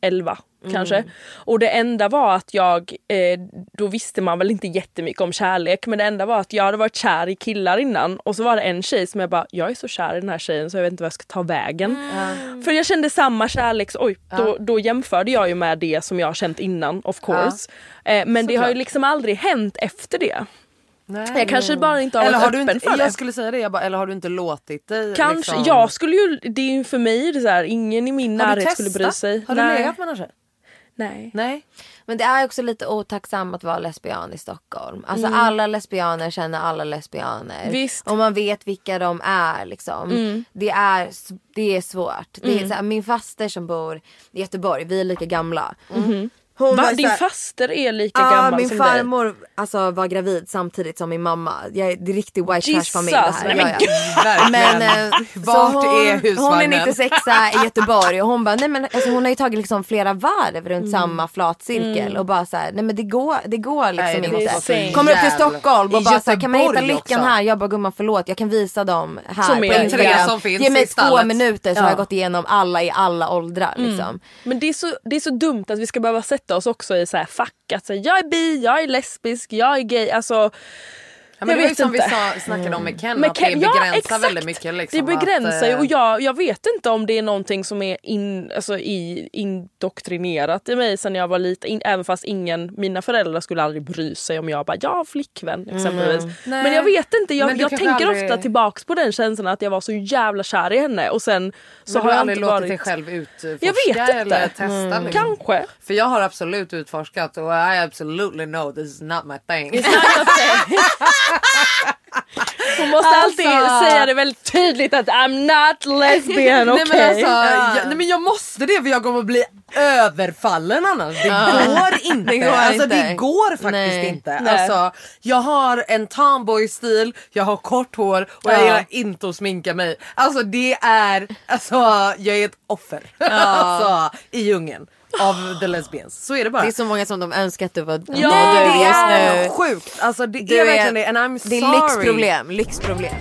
C: 11 kanske. Och det enda var att jag, eh, då visste man väl inte jättemycket om kärlek men det enda var att jag hade varit kär i killar innan och så var det en tjej som jag bara, jag är så kär i den här tjejen så jag vet inte vad jag ska ta vägen. För jag kände samma kärlek, så, oj, då, då jämförde jag ju med det som jag har känt innan of course. Eh, men det har ju liksom aldrig hänt efter det.
A: Nej.
C: Jag kanske bara inte har
A: Eller
C: varit
A: har du
C: öppen
A: inte,
C: för det.
A: jag skulle säga det, jag bara, eller har du inte låtit dig?
C: Kanske,
A: liksom...
C: jag skulle ju, det är ju för mig det är så här, ingen i min
A: Har du
C: närhet skulle bry
A: testat?
C: sig.
A: Har du
C: Nej.
A: legat med någon tjej?
C: Nej.
A: Nej.
B: Men det är också lite otacksamt att vara lesbian i Stockholm. Alltså
C: Mm.
B: alla lesbianer känner alla lesbianer.
C: Visst.
B: Och man vet vilka de är liksom.
C: Mm.
B: Det, är, det är svårt. Det är så här, min faster som bor i Göteborg, vi är lika gamla. Hon
C: Mm. Va?
B: var så
C: Din faster är lika
B: Ja,
C: gammal
B: min
C: som dig?
B: Alltså, var gravid samtidigt som min mamma. Jag är det är riktig white trash familj det här.
C: nej men.
B: Men, eh,
A: Vart
B: så hon,
A: är
B: Hon
A: husvagnen?
B: är 96 i Göteborg och hon bara, nej men alltså, hon har ju tagit liksom flera varv runt samma flatcirkel och bara så här, nej men det går, det går liksom
A: Nej, det
B: inte.
A: vara så
B: Kommer upp till Stockholm och bara så här, kan man hitta lyckan här? Jag bara gumman förlåt jag kan visa dem här
C: Som
B: på
C: är-
B: Instagram.
A: som finns
B: Ge mig två
A: stallet.
B: minuter så
C: Ja.
B: har jag gått igenom alla i alla åldrar liksom.
C: Men det är, så, det är så dumt att vi ska behöva sätta oss också i så här fack. Att säga, jag är bi, jag är lesbisk, jag är gay. Alltså,
A: Ja, men
C: Jag
A: det var ju
C: vet
A: som
C: inte.
A: vi sa, snackade om med Ken,
C: Men
A: att
C: Ken-
A: det
C: ja,
A: begränsar
C: exakt.
A: väldigt mycket. Liksom,
C: det begränsar ju
A: att,
C: och
A: eh,
C: jag, jag vet inte om det är någonting som är in, alltså i, indoktrinerat i mig sen jag var liten. In, även fast ingen, mina föräldrar skulle aldrig bry sig om jag bara jag har flickvän exempelvis.
A: Nej.
C: Men jag vet inte, jag, jag tänker
A: aldrig-
C: ofta tillbaks på den känslan att jag var så jävla kär i henne och sen så
A: Men
C: har jag
A: aldrig låtit
C: varit...
A: dig själv utforska
C: Jag vet inte.
A: eller testa? Liksom.
C: Kanske.
A: För jag har absolut utforskat och I absolutely know this is not my thing.
C: Hon måste alltid
A: Alltså.
C: säga det väldigt tydligt att I'm not lesbian, okej?
A: Nej, men alltså, jag, nej men jag måste det för jag kommer att bli överfallen annars. Det går inte.
B: Det går
A: alltså,
B: inte.
A: Det går faktiskt
B: Nej.
A: inte.
C: Nej.
A: Alltså, jag har en tomboy-stil, jag har kort hår och jag
C: Ja.
A: gillar inte att sminka mig. Alltså det är, alltså jag är ett offer. alltså, i djungeln av the lesbians. Så är det bara.
B: Det är så många som de önskar att du var
C: Ja,
B: du
A: det
B: just
A: är
B: nu.
A: sjukt. Alltså det
B: Du
A: är verkligen det and I'm
B: det är
A: sorry.
B: lyxproblem, lyxproblem.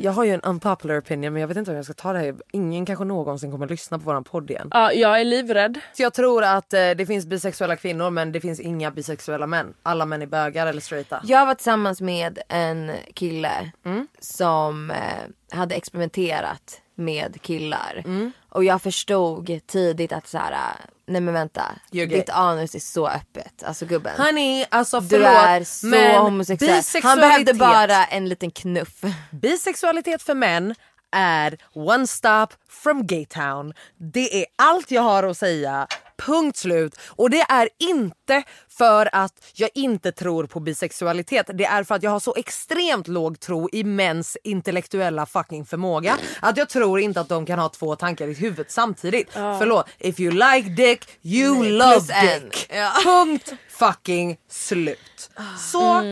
A: Jag har ju en unpopular opinion men jag vet inte om jag ska ta det här. Ingen kanske någonsin kommer lyssna på våran podd igen.
C: Ja, jag är livrädd.
A: Så jag tror att eh, det finns bisexuella kvinnor men det finns inga bisexuella män. Alla män är bögar eller straighta.
B: Jag var tillsammans med en kille
A: Mm.
B: som eh, hade experimenterat med killar.
A: Mm.
B: Och jag förstod tidigt att så här, nej men vänta,
A: gay.
B: ditt anus är så öppet. Alltså gubben.
A: Honey, alltså
B: du
A: förlåt.
B: är så
A: men
B: homosexuell. Han behövde bara en liten knuff.
A: Bisexualitet för män är one stop from gaytown. Det är allt jag har att säga. Punkt slut. Och det är inte för att jag inte tror på bisexualitet. Det är för att jag har så extremt låg tro i mäns intellektuella fucking förmåga. Att jag tror inte att de kan ha två tankar i huvudet samtidigt. Förlåt, if you like dick, you
B: Nej,
A: love dick.
B: Ja.
A: Punkt fucking slut. Så,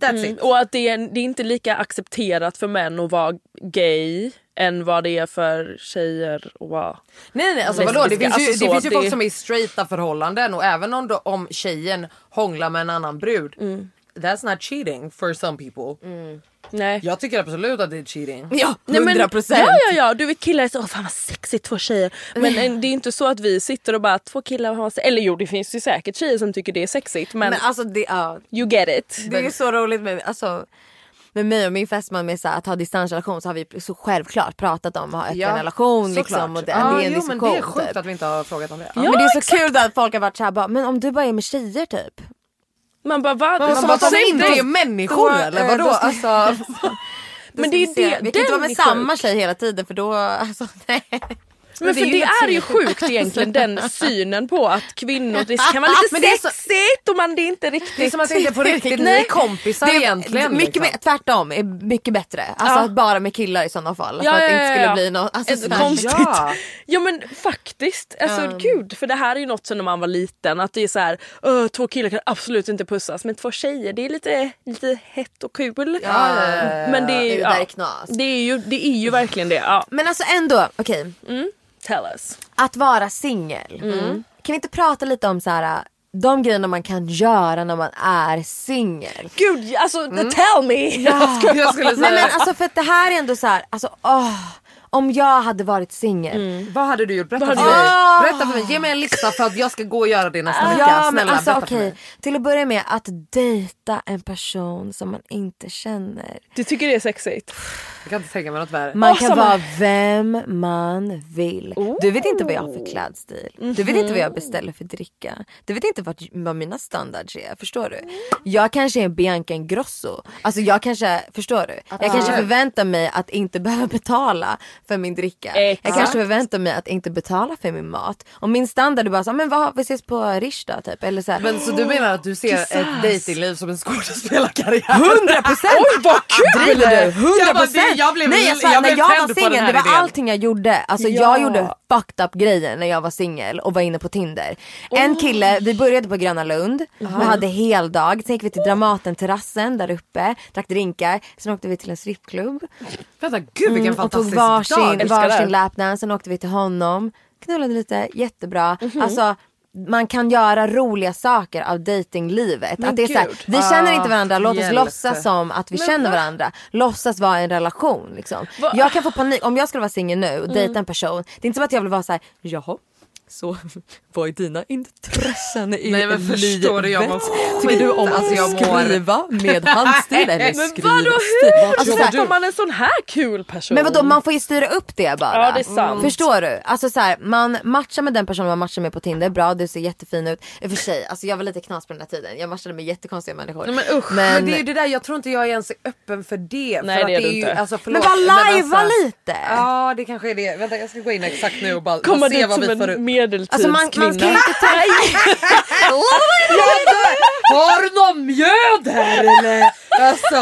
A: that's it.
C: Och att det är, det är inte lika accepterat för män att vara gay än vad det är för tjejer att vara...
A: Nej nej alltså vadå det
C: lesbiska.
A: finns ju,
C: Alltså
A: det finns ju
C: det-
A: folk som är i straighta förhållanden och även om, då, om tjejen hånglar med en annan brud
C: Mm.
A: That's not cheating for some people.
C: Nej.
A: Jag tycker absolut att det är cheating.
B: Ja,
C: Nej, men-
B: 100 procent.
C: Ja, ja, ja. Du vet killar är så, åh fan vad sexigt två tjejer. Men eh, det är inte så att vi sitter och bara två killar har. Eller jo det finns ju säkert tjejer som tycker det är sexigt men,
B: Men alltså det, ja,
C: you get it.
B: det är ju så roligt med, alltså, med mig och min fästman med så här, att ha distansrelation så har vi så självklart pratat om att ha öppen relation liksom, och det,
A: ja,
B: det är en
A: jo,
B: diskussion.
A: men det är sjukt
B: typ.
A: att vi inte har frågat om det.
B: men det är så kul då att folk har varit såhär men om du bara är med tjejer typ.
C: Man bara va?
A: Men som
C: Vad
A: att de inte är människor
B: Då,
A: eller vadå?
B: då
A: Alltså,
C: Men det är
B: Vi
C: det,
B: kan inte vara med samma tjej hela tiden för då, alltså nej.
C: Men
A: det
C: för
A: är
C: det
A: ju
C: är ju sjukt egentligen den synen på att kvinnor, det kan vara lite
A: det så-
C: sexigt och man det är inte riktigt.
A: det är som att det inte på riktigt, ni är kompisar
B: Det är
A: egentligen.
B: mycket
A: liksom.
B: tvärtom är mycket bättre. Alltså
C: Ja.
B: att bara med killar i sådana fall.
C: Ja,
B: för att det inte skulle bli något. Alltså,
C: konstigt.
A: Ja.
C: Men faktiskt, alltså gud för det här är ju något som när man var liten att det är så här, "Åh, två killar kan absolut inte pussas men två tjejer det är lite, lite hett och kul.
A: Ja.
C: Men det är, ju-
B: Det är knas.
C: det är ju, det är ju verkligen det.
B: Men alltså ändå, okej.
C: Tell us.
B: Att vara singel.
C: Mm.
B: Kan vi inte prata lite om så här de grejerna man kan göra när man är singel?
C: Gud alltså tell me!
A: Jag skulle
B: Nej
A: säga,
B: men alltså för att det här är ändå så här, alltså åh, om jag hade varit singel.
A: vad hade du gjort? Berätta för
C: hade
A: mig.
B: du-
A: Berätta för mig. Ge mig en lista för att jag ska gå och göra det nästa vecka.
B: Ja
A: Snälla
B: alltså
A: berätta för
B: okej,
A: mig.
B: till att börja med att dejta en person som man inte känner.
C: Du tycker det är sexigt?
A: Jag kan inte tänka mig något värre.
B: Man
C: Åh,
B: kan vara vem man vill. Du vet inte vad jag har för klädstil. Du vet inte vad jag beställer för dricka. Du vet inte vad, vad mina standards är. Förstår du? Jag kanske är en Bianca Ingrosso. Alltså jag kanske, förstår du? Jag kanske förväntar mig att inte behöva betala för min dricka. Jag
C: Exakt.
B: kanske förväntar mig att inte betala för min mat. Och min standard är bara så, men vad, vi ses på Rish då typ. Eller så här,
A: Men så du menar att du ser ett datingliv som en skådespelarkarriär?
B: 100 procent!
C: Oj vad kul!
B: Driver du? 100
A: Jag bara,
B: procent!
A: jag blev-
B: Nej jag svär,
A: jag
B: när
A: blev
B: jag
A: tänd
B: var singel det var
A: idén.
B: allting jag gjorde. Alltså
C: Ja.
B: jag gjorde fucked up grejer när jag var singel och var inne på Tinder. En kille, vi började på Gröna Lund, vi hade hel dag. sen gick vi till Dramaten terrassen där uppe, drack drinkar, sen åkte vi till en strippklubb.
A: Vänta gud vilken
B: Mm, och tog
A: fantastisk
B: varsin,
A: dag.
C: älskar
B: varsin
C: det.
B: lapdance, sen åkte vi till honom, knullade lite, jättebra.
C: Mhm.
B: Alltså man kan göra roliga saker av datinglivet.
C: Men
B: Att det är så här,
C: gud.
B: vi känner inte varandra, låt oss
A: hjälp.
B: låtsas som att vi känner varandra. Låtsas vara en relation. Liksom.
C: Va-
B: Jag kan få panik, om jag skulle vara singel nu och
C: Mm.
B: dejta en person, det är inte som att jag vill vara så här, jaha. Så vad är dina intressen i
A: Nej, men förstår du, jag
B: livet?
A: mår
B: Tycker du om.
A: Alltså, jag
B: att skriva med handstil eller
C: Men
B: skrivstil?
C: vadå hur?
B: Alltså, så här-
C: man en sån här kul person?
B: men vadå man får ju styra upp det bara.
C: Ja, det är sant.
B: Förstår du? Alltså så här, man matchar med den personen man matchar med på Tinder, bra du ser jättefin ut. I och för sig, alltså jag var lite knas på den här tiden. Jag matchade med jättekonstiga människor.
C: Nej, men usch.
A: Men det är ju det där, jag tror inte jag ens är öppen för det.
C: Nej,
A: för att
C: det är du
A: ju,
C: inte.
A: Alltså,
B: men bara
A: men
B: lajva
A: alltså-
B: lite!
A: Ja det kanske är det. Vänta jag ska gå in exakt nu och bara,
C: Komma
A: se vad vi får upp.
C: Medeltidskvinna.
B: Alltså man, man ska inte ta...
A: Har du någon mjöd här eller? Alltså,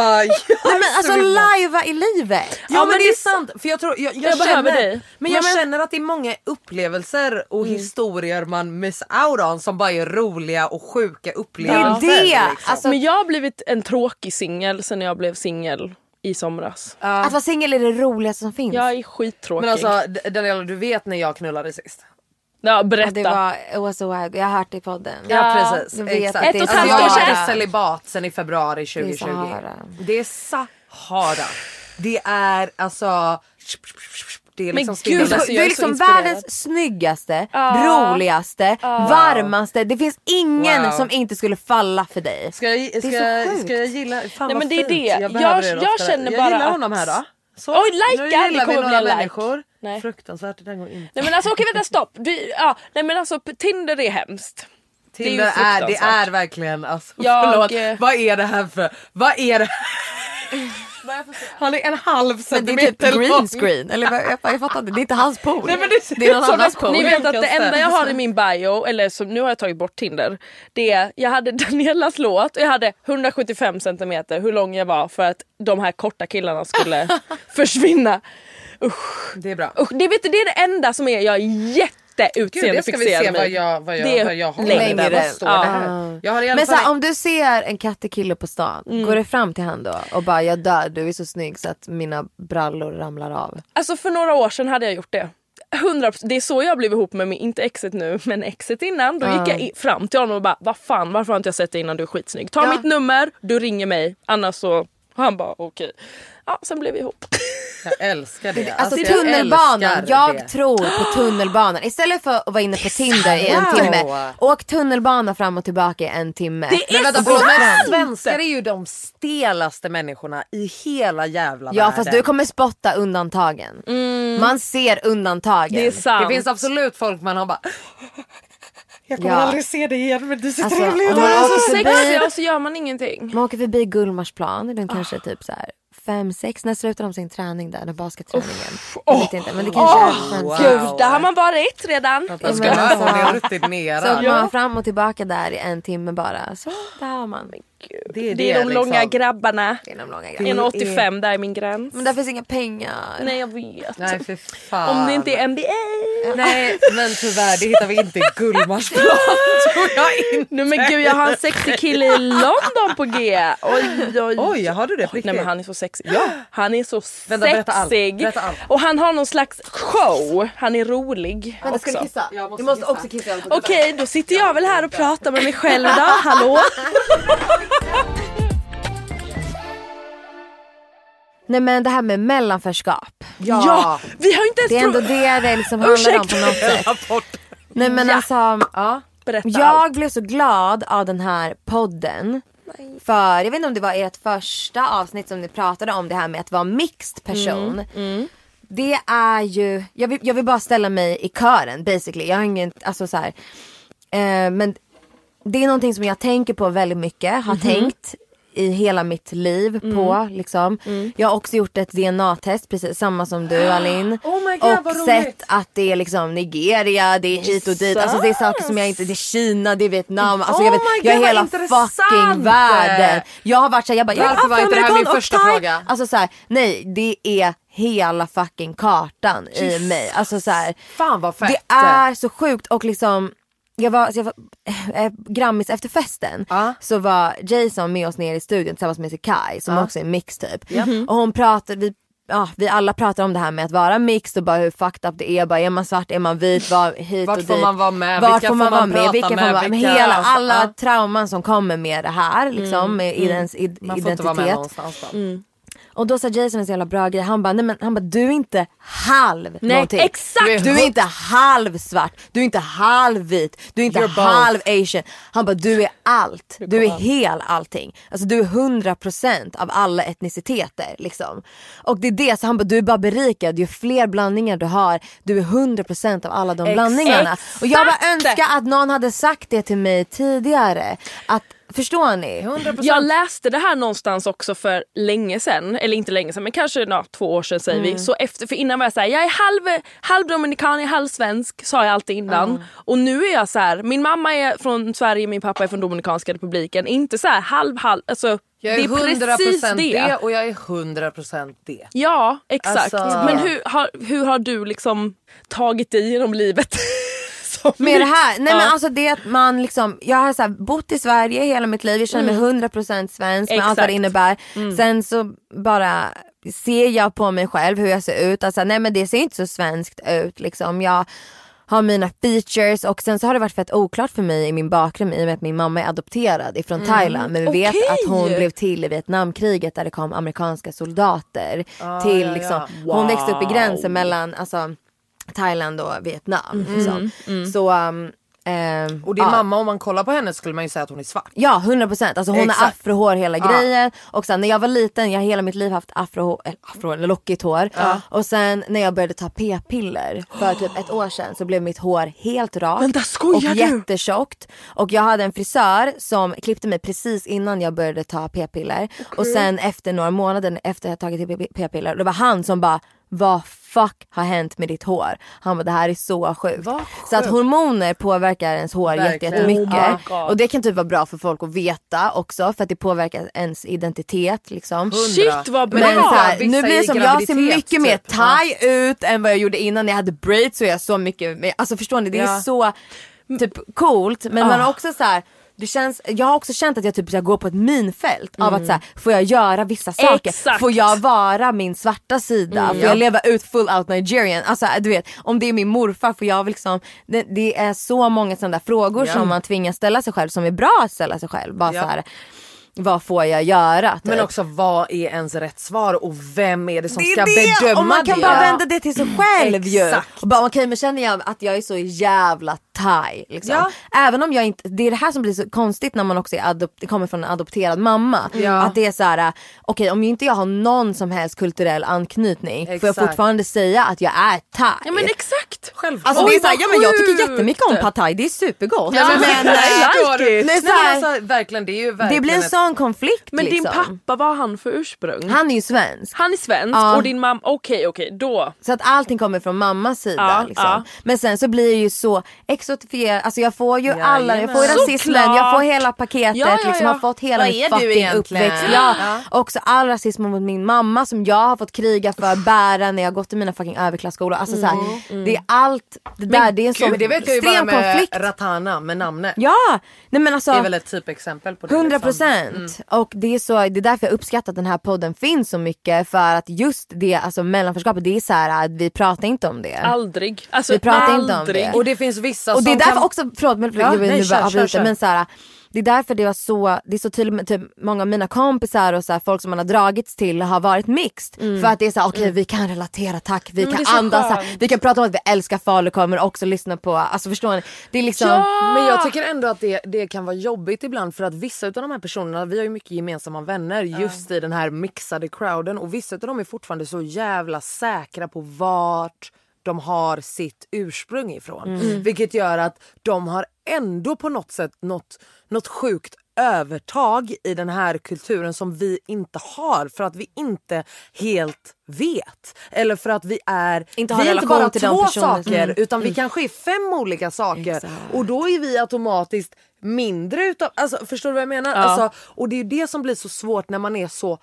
B: Nej, men alltså lajva i livet!
A: Ja, men det är sant. För jag, tror, jag, jag,
C: Jag
A: känner,
C: dig.
A: Men
B: Ja,
A: jag
B: men-
A: känner att det är många upplevelser och historier man miss out on som bara är roliga och sjuka
B: Det är
A: upplevelser.
B: det!
A: liksom.
B: Alltså,
C: Men jag har blivit en tråkig singel sen jag blev singel i somras.
B: Att vara singel är det roligaste som finns.
C: Jag är skittråkig.
A: Men alltså Daniela du vet när jag knullade sist?
C: Ja, berätta.
B: det var it was so wild. Jag har hört det i podden.
C: Ja,
A: precis.
B: du vet
A: Exakt.
B: det är
C: Ett och ett halvt
A: jag
C: år sedan.
A: varit celibat sen i februari 2020.
B: Sahara.
A: Det är Sahara. Det är alltså... Det är
C: Men
A: liksom
C: gud, alltså,
B: Du
C: jag
B: är
C: är så
B: liksom världens snyggaste,
C: Ja.
B: roligaste, varmaste. Det finns ingen
A: Wow.
B: som inte skulle falla för dig.
A: Ska jag, ska,
B: så
A: jag,
B: sjukt.
A: ska jag gilla? Fan
C: Nej, men det är
A: fint.
C: det.
A: Jag,
C: Jag-
A: det
C: jag känner
A: jag
C: bara
A: gillar
C: att-
A: honom här då. Så,
C: Oj, likea!
A: Nu
C: Det
A: gillar vi
C: kommer
A: några
C: like.
A: människor.
C: Nej.
A: Fruktansvärt, där går inte.
C: Nej men alltså okej vänta stopp. Vi, ja, nej men alltså Tinder är hemskt. Det är
A: Tinder är, det är verkligen alltså,
C: Jag,
A: förlåt.
C: eh,
A: Vad är det här för, vad är det Han är en halv
B: Men det
A: centimeter
B: är typ green screen. Eller vad- jag, jag fattar inte, det är inte hans pool.
A: Nej, men det
B: det är någon annans pool.
C: Ni vet att det enda jag har i min bio, eller som nu har jag tagit bort Tinder. Det är, jag hade Danielas låt och jag hade 175 centimeter hur lång jag var för att de här korta killarna skulle försvinna.
A: Det är bra.
C: Usch, det, vet du, det är det enda som är jag är
A: Gud, det ska vi se vad
C: med.
A: jag, vad jag,
C: Det
A: vad jag har.
C: längre.
A: Vad står
C: Ja.
A: det här? Jag har i alla
B: Men så här, om du ser en kattig kille på stan,
C: Mm.
B: går du fram till han då och bara jag dör, du är så snygg så att mina brallor ramlar av.
C: Alltså för några år sedan hade jag gjort det. 100%, det är så jag blev ihop med min, inte exet nu, men exet innan. Då gick jag i, fram till honom och bara vad fan varför har inte jag sett dig innan du är skitsnygg? Ta
B: Ja.
C: mitt nummer, du ringer mig annars så och han bara okej. Ja sen blev vi ihop.
A: Jag älskar det.
B: Alltså
A: jag
B: tunnelbanan, jag
A: det.
B: tror på tunnelbanan. Istället för att vara inne på Tinder i en timme, åk tunnelbana fram och tillbaka i en timme.
C: Det är
A: Men vänta,
C: sant!
A: svenskar är ju de stelaste människorna i hela jävla
B: Ja
A: världen.
B: fast du kommer spotta undantagen. Man ser undantagen.
C: Det är sant.
A: Det finns absolut folk man har bara jag kommer
B: Ja.
A: aldrig se dig igen men du ser
B: Alltså,
A: trevlig ut.
B: man
C: är så
B: åker förbi-
C: sexiga och så gör man ingenting.
B: Man åker förbi Gullmarsplan, den kanske är typ så här fem, sex, när slutar de sin träning där, den basketträningen? Jag vet inte men det kanske är fem,
A: wow.
C: Gud, där har man varit redan.
A: Jag ska
B: men
A: höra
B: alltså-
A: hon är
B: Så
A: rutinerad.
B: åker man fram och tillbaka där i en timme bara. Så där har man.
A: Det är,
C: Det är de
A: liksom.
C: långa grabbarna.
B: Det är de långa grejerna.
C: 1,85 där är min gräns.
B: Men där finns inga pengar.
C: Nej jag vet.
A: Nej för fan.
C: Om det inte är NBA.
A: Nej men tyvärr det hittar vi inte i Gullmarsplan tror jag inte.
C: Nej men gud jag har en sexig kille i London på G. Oj oj.
A: Oj har du det på
C: Nej men han är så sexig. Ja, han är så
A: Vänta, berätta allt.
C: sexig.
A: Berätta allt.
C: Och han har någon slags show. Han är rolig
B: Vänta, ska du
C: också.
B: kissa?
A: Jag måste
B: du måste
A: kissa.
B: också kissa.
C: Okej då sitter jag väl här och pratar med mig själv idag. Hallå?
B: Nej men det här med mellanförskap.
C: Ja. vi har inte ens
B: Det är ändå det det liksom handlar om på något sätt. Nej men alltså.
A: Ja.
C: Berätta allt.
B: Jag blev så glad av den här podden. För jag vet inte om det var ert första avsnitt som ni pratade om det här med att vara mixed person. Det är ju, jag vill, jag vill bara ställa mig i kören basically. Jag har ingen, alltså så här. Eh, men det är någonting som jag tänker på väldigt mycket, har tänkt i hela mitt liv på. Liksom. Jag har också gjort ett DNA-test, precis samma som du Alin.
A: Oh God,
B: och sett att det är liksom Nigeria, det är hit och dit. Alltså det är saker som jag inte, det är Kina, det är Vietnam. Alltså jag,
A: Oh
B: vet,
A: my
B: jag är
A: God,
B: hela
A: intressant.
B: fucking världen. Jag har varit såhär, jag bara, jag
A: Varför var inte det här min första fråga?
B: Alltså såhär, nej det är hela fucking kartan i mig. Alltså såhär,
A: Fan vad fett.
B: det är så sjukt och liksom jag var, jag var äh, Grammis efter festen
A: Ja.
B: så var Jason med oss ner i studion tillsammans med Kai som också är mix typ.
A: Mhm.
B: Och hon pratade, vi, ja, vi alla pratar om det här med att vara mixed och bara hur fucked up det är. Bara, är man svart, är man vit, var, hit
A: Vart
B: och
A: får
B: dit.
A: man vara med?
B: Vart
A: Vilka
B: får man
A: får
B: vara med? Vilka får man vara med?
A: Vilka-
B: Hela,
A: alltså,
B: alla trauman som kommer med det här liksom med idens, id,
A: Man får inte vara med
B: identitet.
A: någonstans då.
B: Och då sa Jason en så jävla bra grej. Han bara, nej men han bara, du är inte halv
C: Nej,
B: någonting.
C: exakt.
B: Du är, inte halv svart, du är inte halv vit, du är inte
A: You're both.
B: halv asian. Han bara, du är allt. Du är hel allting. Alltså du är 100% av alla etniciteter liksom. Och det är det, så han bara, du är bara berikad. Ju fler blandningar du har, du är 100% av alla de
C: Exakt.
B: blandningarna. Och jag bara önskar att någon hade sagt det till mig tidigare. Att, förstår ni?
A: 100%.
C: Jag läste det här någonstans också för länge sedan, eller inte länge sedan men kanske ja, två år sedan säger
B: Mm.
C: vi. Så efter, för innan var jag såhär, jag är halv, halv dominikan, jag är halv svensk, sa jag alltid innan. Och nu är jag så här, min mamma är från Sverige, min pappa är från Dominikanska republiken. Inte så här halv halv, alltså
A: Jag är,
C: det är
A: 100%
C: precis
A: det.
C: det.
A: och jag är 100% det.
C: Ja exakt.
A: Alltså-
C: Men hur har, hur har du liksom tagit dig genom livet?
B: Med det här, nej
C: Ja.
B: men alltså det att man liksom, jag har så här, bott i Sverige hela mitt liv, jag känner mig 100% svensk med allt vad det innebär. Sen så bara ser jag på mig själv hur jag ser ut, alltså nej men det ser inte så svenskt ut liksom. Jag har mina features och sen så har det varit fett oklart för mig i min bakgrund i och med att min mamma är adopterad ifrån Thailand. Men vi vet att hon blev till i Vietnamkriget där det kom amerikanska soldater till
A: ja,
B: liksom,
A: ja.
B: hon växte upp i gränsen mellan alltså Thailand och Vietnam.
C: Mm,
B: Liksom. Så um, Ehm,
A: Och din
B: ja.
A: mamma om man kollar på henne skulle man ju säga att hon är svart.
B: Ja 100% alltså hon har
A: Exakt.
B: afrohår hela
A: Ja.
B: grejen och sen när jag var liten, jag har hela mitt liv haft afrohår, eller afro, eller lockigt hår. Och sen när jag började ta p-piller för typ ett år sedan så blev mitt hår helt rakt
C: Vänta, skojar
B: och
C: du?
B: jättetjockt. Och jag hade en frisör som klippte mig precis innan jag började ta p-piller. Och sen efter några månader efter jag tagit p-piller, det var han som bara vad fuck har hänt med ditt hår? Han bara det här är så sjukt.
A: Vad
B: Så att
A: sjukt.
B: hormoner påverkar ens hår
A: Verkligen.
B: jättemycket.
C: Oh
B: och det kan typ vara bra för folk att veta också för att det påverkar ens identitet liksom.
C: Shit vad bra!
B: Men så här, nu blir det som jag ser mycket mer
A: typ.
B: thai ut än vad jag gjorde innan jag hade braids så är jag så mycket mer, alltså förstår ni det är
A: Ja.
B: så typ coolt men man har också så här det känns, jag har också känt att jag typ ska gå på ett minfält av att så här, får jag göra vissa saker?
C: Exakt.
B: Får jag vara min svarta sida? får jag leva ut full out Nigerian? Alltså du vet, om det är min morfar får jag liksom, det, det är så många sådana där frågor
A: Ja.
B: som man tvingas ställa sig själv som är bra att ställa sig själv. Bara
A: Ja.
B: så här, vad får jag göra? Typ.
A: Men också vad är ens rätt svar och vem är det som
B: Det är
A: ska
B: det!
A: bedöma
B: och man kan
A: det?
B: bara vända det till sig själv ju.
A: Exakt.
B: Och bara okej men känner jag att jag är så jävla thai liksom.
A: Ja.
B: Även om jag inte, det är det här som blir så konstigt när man också är adop- kommer från en adopterad mamma.
A: Ja.
B: Att det är så här: okej om inte jag har någon som helst kulturell anknytning får jag
A: Exakt.
B: fortfarande säga att jag är thai.
C: Ja men exakt!
A: Självklart.
B: Alltså det är så här, ja men jag tycker jättemycket om pad thai, det är supergott.
C: Ja, men-
B: men, det, är
A: Nej, men
B: här,
A: alltså, verkligen, det är ju
B: det
A: verkligen
B: blir en
A: ett-
B: sån konflikt
C: Men
B: liksom.
C: din pappa, vad har han för ursprung?
B: Han är ju svensk.
C: Han är svensk
B: Ja.
C: och din mamma, okej okej då.
B: Så att allting kommer från mammas sida.
C: Ja,
B: liksom.
C: ja.
B: Men sen så blir det ju så exotifierat, alltså jag får ju alla, jag får
A: Jajamän.
B: rasismen, jag får hela paketet,
C: Ja, ja,
B: liksom
C: ja.
B: har fått hela
A: Vad
B: min
A: är du
B: fucking
A: egentligen?
B: uppväxt. Ja.
A: Ja.
B: Också all rasism mot min mamma som jag har fått kriga för, bära när jag gått i mina fucking överklasskolor. Alltså så här, det är allt, det där det är en sån
A: Gud, det vet jag ju bara
B: extrem
A: med
B: konflikt.
A: Ratana med namnet.
B: Ja, nej men alltså.
A: Det är väl ett typexempel på det.
B: 100
A: liksom.
B: Procent. Och det är, så, det är därför jag uppskattar att den här podden finns så mycket. För att just det, alltså mellanförskapet, det är så här att vi pratar inte om det.
C: Aldrig. Alltså
B: Vi pratar inte om
C: aldrig.
B: det.
A: Och det finns vissa
B: och det är
A: som
B: därför
A: kan...
B: också, förlåt men
A: Ja,
B: jag vill
A: nej,
B: nu
A: kör,
B: bara
A: kör,
B: avbryta
A: kör.
B: men så här, det är därför det var så, det är så tydligt med typ många av mina kompisar och så här, folk som man har dragits till har varit mixed. För att det är såhär, okej vi kan relatera tack, vi
C: Mm,
B: kan
C: så
B: andas, så här, vi kan prata om att vi älskar falukorv men också lyssna på, alltså förstår ni? Det är liksom,
C: Ja!
A: Men jag tycker ändå att det, det kan vara jobbigt ibland för att vissa av de här personerna, vi har ju mycket gemensamma vänner just i den här mixade crowden och vissa av dem är fortfarande så jävla säkra på vart de har sitt ursprung ifrån. Vilket gör att de har ändå på något sätt något, något sjukt övertag i den här kulturen som vi inte har för att vi inte helt vet. Eller för att vi är
B: Inte har
A: vi är inte bara två
B: personerna.
A: saker
B: Mm.
A: utan vi kanske är fem olika saker
B: Exakt.
A: och då är vi automatiskt mindre utav, alltså förstår du vad jag menar?
C: Ja.
A: Alltså, och det är ju det som blir så svårt när man är så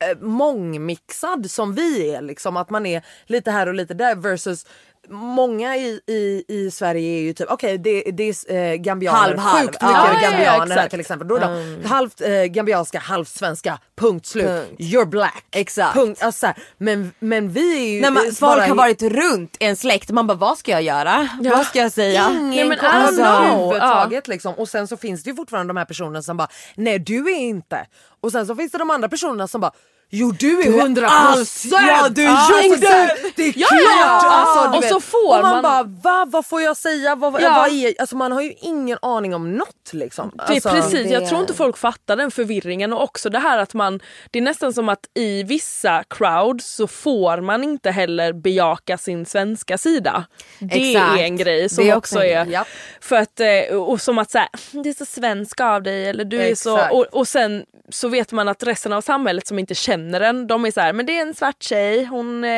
A: eh, mångmixad som vi är liksom. Att man är lite här och lite där versus Många i, i, i Sverige är ju typ, okej det, det är eh, gambianer,
B: Halv, halv.
A: sjukt
B: Ja,
A: mycket
C: ja, ja,
A: gambianer här
C: exakt.
A: till exempel. Då är de halvt eh, gambianska, halvt svenska, punkt slut.
B: Punkt.
A: You're black.
B: Exakt.
A: Punkt. Alltså, så här, men, men vi är ju
B: när man, folk
A: bara
B: har varit runt en släkt, man bara vad ska jag göra? Vad ska jag säga?
A: Ingen
C: Ja, men don't
A: alltså, överhuvudtaget liksom. Och sen så finns det ju fortfarande de här personerna som bara nej du är inte. Och sen så finns det de andra personerna som bara Jo du är hundra procent!
B: Ja, du
A: Ja,
B: gjorde
A: exakt. Det är
C: Ja,
A: klart!
C: ja.
A: Alltså,
C: Och
A: vet.
C: så får
A: och man,
C: man-
A: bara va, vad får jag säga? Vad,
C: Ja.
A: vad är, alltså, man har ju ingen aning om något liksom.
C: Det är
A: Alltså,
C: precis, jag
B: det-
C: tror inte folk fattar den förvirringen och också det här att man, det är nästan som att i vissa crowds så får man inte heller bejaka sin svenska sida. Det
B: Exakt.
C: är en grej som
B: Det är
C: också, är,
A: japp.
C: för att, eh, och som att säga det är så svensk av dig eller du är så,
A: Exakt.
C: och, och sen så vet man att resten av samhället som inte känner en, de är så här, men det är en svart tjej, hon eh,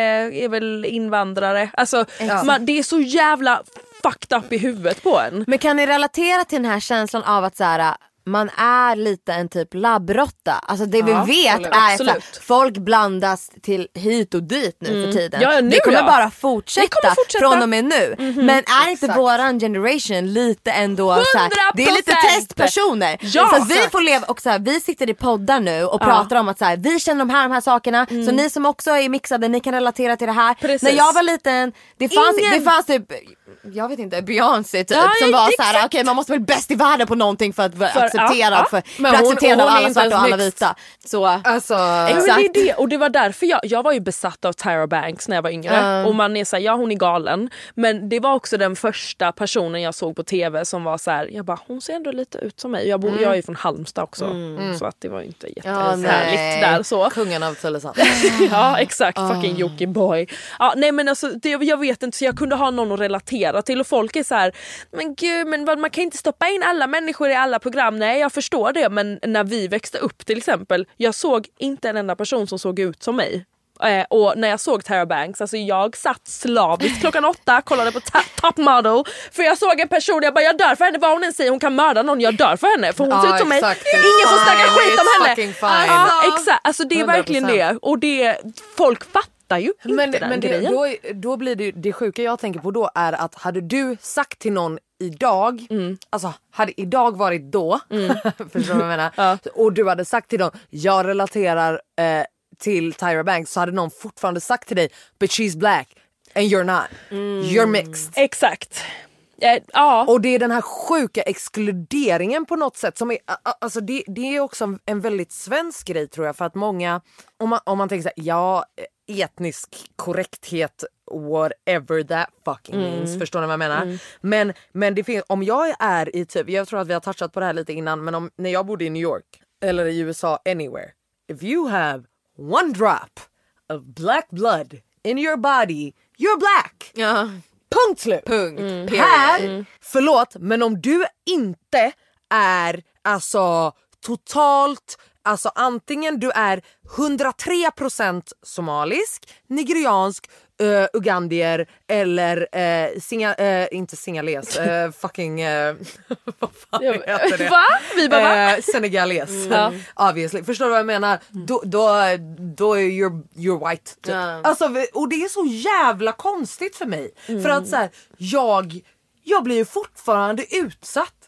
C: är väl invandrare. Alltså man, det är så jävla fucked up i huvudet på en.
B: Men kan ni relatera till den här känslan av att så här, man är lite en typ labbrotta. Alltså det vi
A: Ja,
B: vet
A: absolut.
B: är att folk blandas till hit och dit nu för tiden.
C: Ja, nu
B: det kommer
C: ja.
B: bara fortsätta,
C: kommer fortsätta.
B: från och med nu. Men är inte
A: Exakt.
B: våran generation lite ändå så här, det är lite
C: 100%.
B: testpersoner.
C: Ja,
B: så vi får leva och så här, vi sitter i poddar nu och pratar om att så här, vi känner de här, de här sakerna. Så ni som också är mixade ni kan relatera till det här.
C: Precis.
B: När jag var liten, det fanns,
C: Ingen-
B: det fanns typ jag vet inte, Beyoncé typ
C: Ja,
B: som var
C: exakt.
B: såhär, okej man måste vara bäst i världen på någonting för att vara
C: För-
B: accepterad,
C: ja,
B: för,
A: Men
B: för accepterad av alla svarta och alla vita. Så
A: Alltså,
C: Ja, men
B: Exakt.
C: det är det. Och det var därför jag, jag var ju besatt av Tyra Banks när jag var yngre. Och man är såhär, ja hon är galen. Men det var också den första personen jag såg på tv som var så här, jag bara hon ser ändå lite ut som mig. Jag, bor, jag är ju från Halmstad också. Så att det var ju inte
B: Ja,
C: jättehärligt
B: nej.
C: där så.
A: kungen av Tylösand.
C: Ja exakt, fucking Jockiboi. Ja, nej men alltså, det, jag vet inte så jag kunde ha någon att relatera till och folk är så här, men gud men man kan inte stoppa in alla människor i alla program. Nej jag förstår det men när vi växte upp till exempel, jag såg inte en enda person som såg ut som mig. Eh, och när jag såg Tara Banks, alltså jag satt slaviskt klockan åtta, kollade på Top Model. För jag såg en person, jag bara jag dör för henne, vad hon än säger hon kan mörda någon, jag dör för henne. För hon ser
A: Ja,
C: ut som mig, ingen får snacka skit om henne.
A: fine.
C: Ja, exakt, alltså det är verkligen
A: 100%.
C: det. Och det, folk fattar ju
A: Men,
C: inte den
A: men det,
C: grejen.
A: då, då blir det, ju- det sjuka jag tänker på då är att hade du sagt till någon idag,
C: Mm.
A: alltså hade idag varit då, förstår du vad jag menar? Och du hade sagt till någon, jag relaterar eh, till Tyra Banks så hade någon fortfarande sagt till dig but she's black and you're not. You're mixed.
C: Exakt. Eh, ja.
A: Och det är den här sjuka exkluderingen på något sätt som är, alltså det, det är också en, väldigt svensk grej tror jag för att många, om man, om man tänker såhär, ja etnisk korrekthet whatever that fucking means, förstår ni vad jag menar? Men, men det finns, om jag är i typ, jag tror att vi har touchat på det här lite innan men om, när jag bodde i New York eller i USA anywhere, if you have one drop of black blood in your body, you're black!
B: ja.
A: Punkt slut!
B: punkt. Period.
A: Här, förlåt men om du inte är alltså totalt Alltså antingen du är 103% somalisk, nigeriansk, uh, ugandier eller uh, singa, eh, inte singales, uh, fucking... Uh, vad fan heter det?
C: Va? Vi bara?
A: Eh, senegales.
C: Ja.
A: Obviously. Förstår du vad jag menar? Då, då, då är you're, you're white. Typ.
B: Ja.
A: Alltså, och det är så jävla konstigt för mig. För att så här, jag, jag blir ju fortfarande utsatt.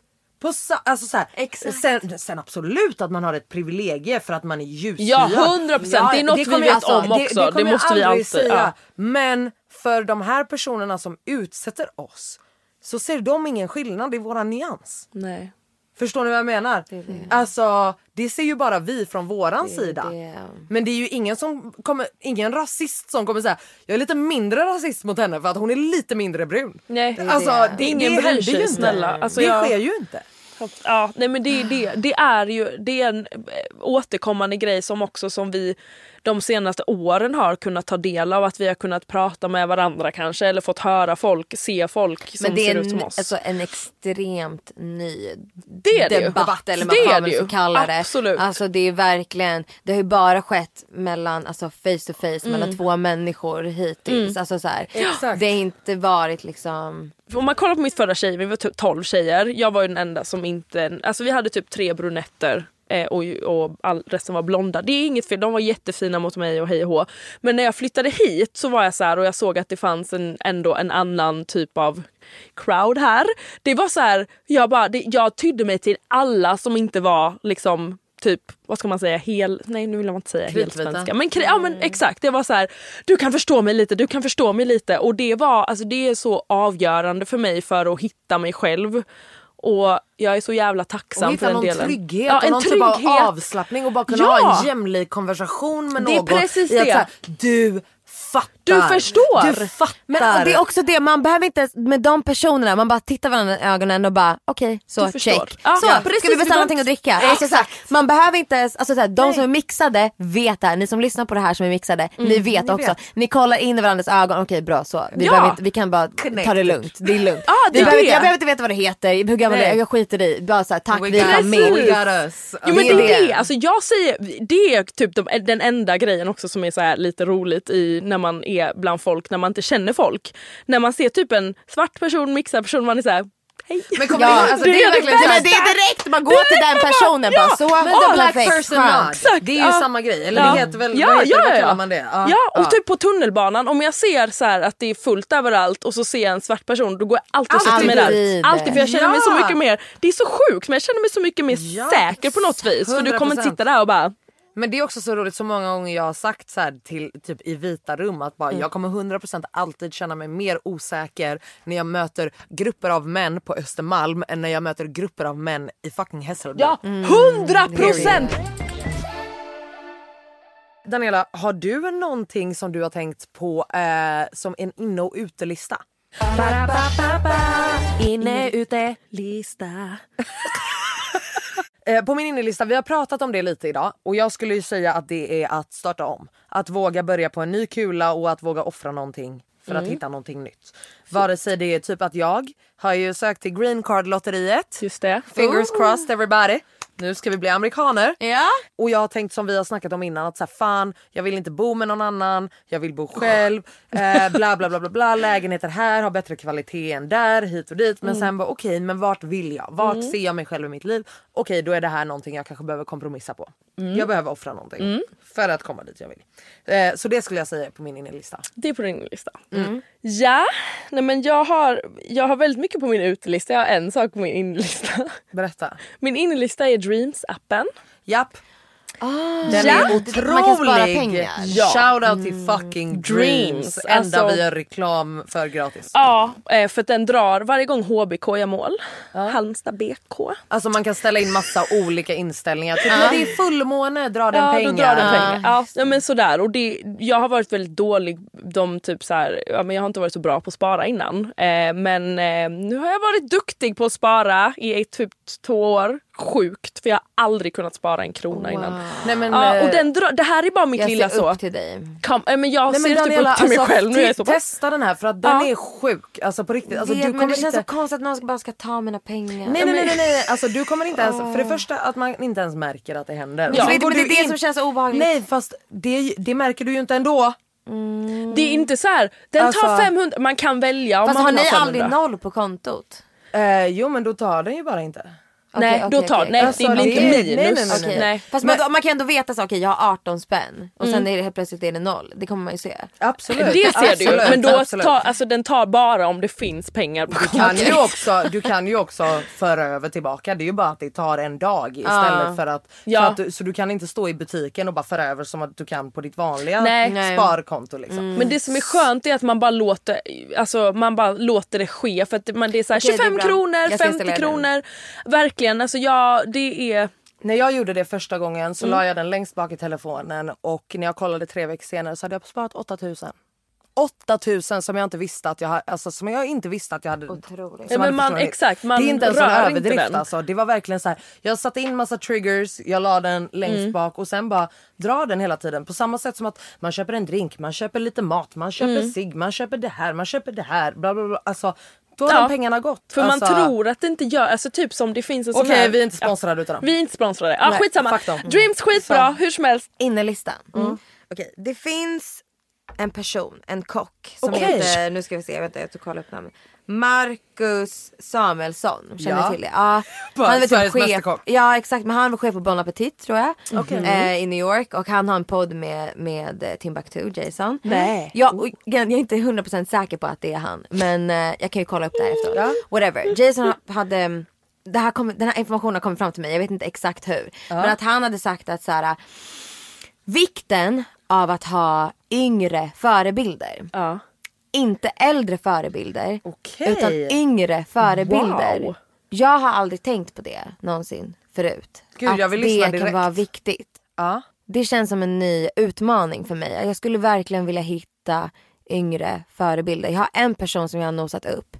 A: På sa, alltså så här,
B: Exakt.
A: sen, sen absolut att man har ett privilegie för att man är ljushyad.
C: Ja, 100%. Det är något vi
A: kommer
C: vet
A: alltså,
C: om också.
A: Det,
C: Det
A: jag
C: måste vi alltid-
A: säga.
C: ja.
A: Men för de här personerna som utsätter oss så ser de ingen skillnad i våran nyans.
C: Nej.
A: Förstår ni vad jag menar?
B: Det det.
A: Alltså det ser ju bara vi från våran sida.
B: det.
A: Men det är ju ingen som kommer, ingen rasist som kommer säga jag är lite mindre rasist mot henne för att hon är lite mindre brun.
C: Nej.
A: Alltså
B: det.
A: det,
C: Ingen
A: det
C: bryr sig, snälla. Alltså,
A: det
C: jag-
A: sker ju inte.
C: Ja, nej men det, det, det är ju det är en eh, återkommande grej som också som vi de senaste åren har kunnat ta del av. Att vi har kunnat prata med varandra kanske eller fått höra folk, se folk som
B: Men det
C: ser
B: är
C: ut som
B: en,
C: oss.
B: alltså, en extremt ny
C: det är det
B: debatt eller vad
C: Det är
B: man
C: det
B: får kalla det.
C: Absolut.
B: Alltså det är verkligen, det har ju bara skett mellan, alltså face to face
C: Mm.
B: mellan två människor hittills. Alltså så här,
A: Exakt.
B: det har inte varit liksom
C: Om man kollar på mitt förra tjej, vi var typ 12 tjejer. Jag var ju den enda som inte... Alltså vi hade typ tre brunetter eh, och, och all, resten var blonda. Det är inget fel, de var jättefina mot mig och hej och hå. Men när jag flyttade hit så var jag så här och jag såg att det fanns en, ändå en annan typ av crowd här. Det var så här, jag, bara, det, jag tydde mig till alla som inte var liksom typ, vad ska man säga, hel, nej nu vill jag inte säga helsvenska. Men, ja, men exakt, det var så här, du kan förstå mig lite, du kan förstå mig lite. Och det var, alltså det är så avgörande för mig för att hitta mig själv. Och jag är så jävla tacksam för
A: hitta
C: den
A: någon
C: delen.
A: trygghet
C: Ja, en
A: någon
C: trygghet.
A: typ av avslappning och bara kunna
C: Ja.
A: ha en jämlik konversation med
C: Det är
A: någon.
C: precis
A: att
C: det.
A: här, du fattar.
C: Du förstår.
A: Du fattar.
B: Men det är också det, man behöver inte, med de personerna, man bara tittar varandra i ögonen och bara okej, så
C: Du förstår.
B: check.
C: Ja,
B: så,
C: ja,
B: ska
C: precis,
B: vi
C: vi
B: beställa någonting att dricka? Alltså, så här, man behöver inte ens, alltså, så här, de som är mixade vet det här, ni som lyssnar på det här som är mixade, ni vet också.
A: vet.
B: Ni kollar in i varandras ögon, okej bra så. Vi,
C: Ja.
B: behöver inte, vi kan bara ta det
A: Connected.
B: lugnt, det är lugnt.
C: Ja, det
B: vi behöver, jag behöver inte veta vad det heter, hur gammal
A: Nej.
B: det är, jag skiter i. Bara så här, tack vi är
A: we us.
C: Jo men
B: Det är
C: det. Alltså jag säger, det är typ de, den enda grejen också som är så lite roligt i när man är bland folk, när man inte känner folk. När man ser typ en svart person, mixad person, man är så här, hej.
A: Men kommer
B: Ja, alltså,
C: det
B: det,
C: är
B: är
C: det
B: verkligen, det är direkt, man går till den personen
C: Ja,
B: bara så.
A: Men
B: oh,
A: black person.
C: Exakt,
A: Det är ju
C: ja.
A: samma grej. Eller
C: Ja.
A: det heter väl,
C: ja,
A: vad, heter,
C: ja,
A: det?
C: ja.
A: kallar man det?
C: Ja, och typ på tunnelbanan om jag ser så här att det är fullt överallt och så ser jag en svart person då går jag alltid och sätter mig där.
B: Alltid.
C: För jag känner mig så
A: Ja.
C: mycket mer, det är så sjukt men jag känner mig så mycket mer
A: Ja,
C: säker på något vis. För du kommer inte
A: 100%.
C: sitta där och bara
A: Men det är också så roligt så många gånger jag har sagt så här till typ i vita rum att bara, jag kommer 100% alltid känna mig mer osäker när jag möter grupper av män på Östermalm än när jag möter grupper av män i fucking Hässelby.
C: Ja, hundra procent!
A: Daniela, har du någonting som du har tänkt på eh, som en inne och utelista?
B: Inne, ute, lista.
A: Eh, på min innelista, vi har pratat om det lite idag och jag skulle ju säga att det är att starta om. Att våga börja på en ny kula och att våga offra någonting för att hitta någonting nytt. Vare sig det är typ att jag har ju sökt till green card lotteriet.
C: Just det.
A: Fingers crossed everybody. Nu ska vi bli amerikaner.
B: Ja.
A: Och jag har tänkt som vi har snackat om innan att så här, fan jag vill inte bo med någon annan, jag vill bo själv, eh, bla bla bla bla bla, lägenheter här har bättre kvalitet än där, hit och dit. Men sen bara okej men vart vill jag? Vart ser jag mig själv i mitt liv? Okej då är det här någonting jag kanske behöver kompromissa på. Jag behöver offra någonting för att komma dit jag vill. Eh, så det skulle jag säga på min innelista.
C: Det är på din lista. Ja, nej men jag har, jag har väldigt mycket på min utelista. Jag har en sak på min inlista.
A: Berätta.
C: Min inlista är Dreams-appen.
A: Japp.
B: Ah,
A: Den
C: Ja.
A: är otrolig.
B: Man kan spara pengar.
C: Ja.
A: Shout out till fucking Dreams.
C: Dreams.
A: Enda
C: Alltså-
A: vi gör reklam för gratis.
C: Ja, eh, för att den drar varje gång HBK gör mål. Halmstad BK.
A: Alltså man kan ställa in massa olika inställningar. Typ när det är fullmåne drar den
C: Ja,
A: pengar.
C: då drar den pengar. Ja, ja men sådär. Och det, jag har varit väldigt dålig. De typ så här, ja, men jag har inte varit så bra på att spara innan. Eh, men eh, nu har jag varit duktig på att spara i ett, typ två år. Sjukt för jag har aldrig kunnat spara en krona innan.
A: Nej, men,
C: Ja, och
A: eh,
C: den det här är bara mitt
B: Jag
C: lilla
B: ser
C: så.
B: upp till dig.
C: Kom, eh, men jag
A: Nej, men
C: ser typ
A: Daniela,
C: upp till mig
A: alltså,
C: själv. Nu är jag så.
A: Testa den här för att den
C: Ja.
A: är sjuk. Alltså på riktigt. Alltså,
B: Vet,
A: du
B: men det känns
A: inte...
B: så konstigt att någon ska bara ska ta mina pengar.
A: Nej, nej, nej, nej, nej. Alltså, du kommer inte ens... För det första att man inte ens märker att det händer.
C: Ja.
A: sen
B: Men det, det är det
A: in-
B: som känns så obehagligt.
A: Nej fast det, det märker du ju inte ändå.
C: Det är inte så här. Den tar
A: Alltså-
C: 500. Man kan välja om
B: Fast
C: man
B: har ni
C: ha 500.
B: aldrig noll på kontot?
A: Eh, jo men då tar den ju bara inte.
C: Nej,
B: Okej,
C: då tar,
B: okej.
C: nej
A: Alltså,
C: det blir inte minus.
A: nej, nej, nej, nej.
B: Fast man, man kan ändå veta så okej jag har 18 spänn och sen är det helt plötsligt är det noll. Det kommer man ju se.
A: Absolut.
C: Det ser du.
A: Absolut,
C: Men då
A: absolut.
C: tar, alltså, den tar bara om det finns pengar på
A: Du kan, ju också, du kan ju också föra över tillbaka. Det är ju bara att det tar en dag istället
B: Ja.
A: för att...
C: Ja.
A: För att du, så du kan inte stå i butiken och bara föra över som att du kan på ditt vanliga
C: Nej.
B: Nej.
A: sparkonto. Liksom.
C: Men det som är skönt är att man bara låter, alltså, man bara låter det ske. För att man, det är så här,
B: Okej, det är
C: 25 kronor,
B: Jag ska
C: 50
B: installera
C: kronor. Verkligen, alltså ja det är...
A: När jag gjorde det första gången
C: Mm.
A: så la jag den längst bak i telefonen och när jag kollade tre veckor senare så hade jag sparat 8000. 8000 som jag inte visste att jag hade, alltså som jag inte visste att jag hade.
B: Otroligt.
C: Ja, men
A: hade
C: man-
A: försvunnit.
C: exakt, man
A: det är inte en
C: rör inte
A: överdrift
C: den.
A: alltså. Det var verkligen så här. Jag satte in massa triggers, jag la den längst
C: Mm.
A: bak och sen bara drar den hela tiden. På samma sätt som att man köper en drink, man köper lite mat, man köper
C: Mm.
A: cigg, man köper det här, man köper det här. Bla, bla, bla. Alltså, då har
C: Ja.
A: de pengarna gått.
C: För
A: alltså,
C: man tror att det inte gör, alltså typ som det finns en sån
A: Okej
C: här...
A: vi är inte sponsrade utav dem.
C: Vi är inte sponsrade. Ja
A: Nej,
C: skitsamma.
A: dem.
C: Dreams skitbra, hur som helst.
B: Innelistan. Okej, det finns en person, en kock som
A: Okej.
B: heter, nu ska vi se, vänta jag ska kolla upp namnet. Marcus Samuelsson, känner
A: Ja.
B: till det? Ja. Han
A: Sveriges
B: typ chef, ja exakt men han var chef på Bon Appetit tror jag.
A: Okej.
B: Eh, I New York och han har en podd med, med Timbuktu, Jason.
A: Nej.
B: Ja, och, jag är inte 100% säker på att det är han men eh, jag kan ju kolla upp det här efteråt.
A: Ja.
B: Whatever. Jason hade det här kom, den här informationen har kommit fram till mig, jag vet inte exakt hur. Men att han hade sagt att så här, vikten av att ha yngre förebilder.
C: Ja.
B: Inte äldre förebilder
A: Okej.
B: utan yngre förebilder.
C: Wow.
B: Jag har aldrig tänkt på det någonsin förut.
A: Gud,
B: att det kan vara viktigt.
A: Ja.
B: Det känns som en ny utmaning för mig. Jag skulle verkligen vilja hitta yngre förebilder. Jag har en person som jag har nosat upp.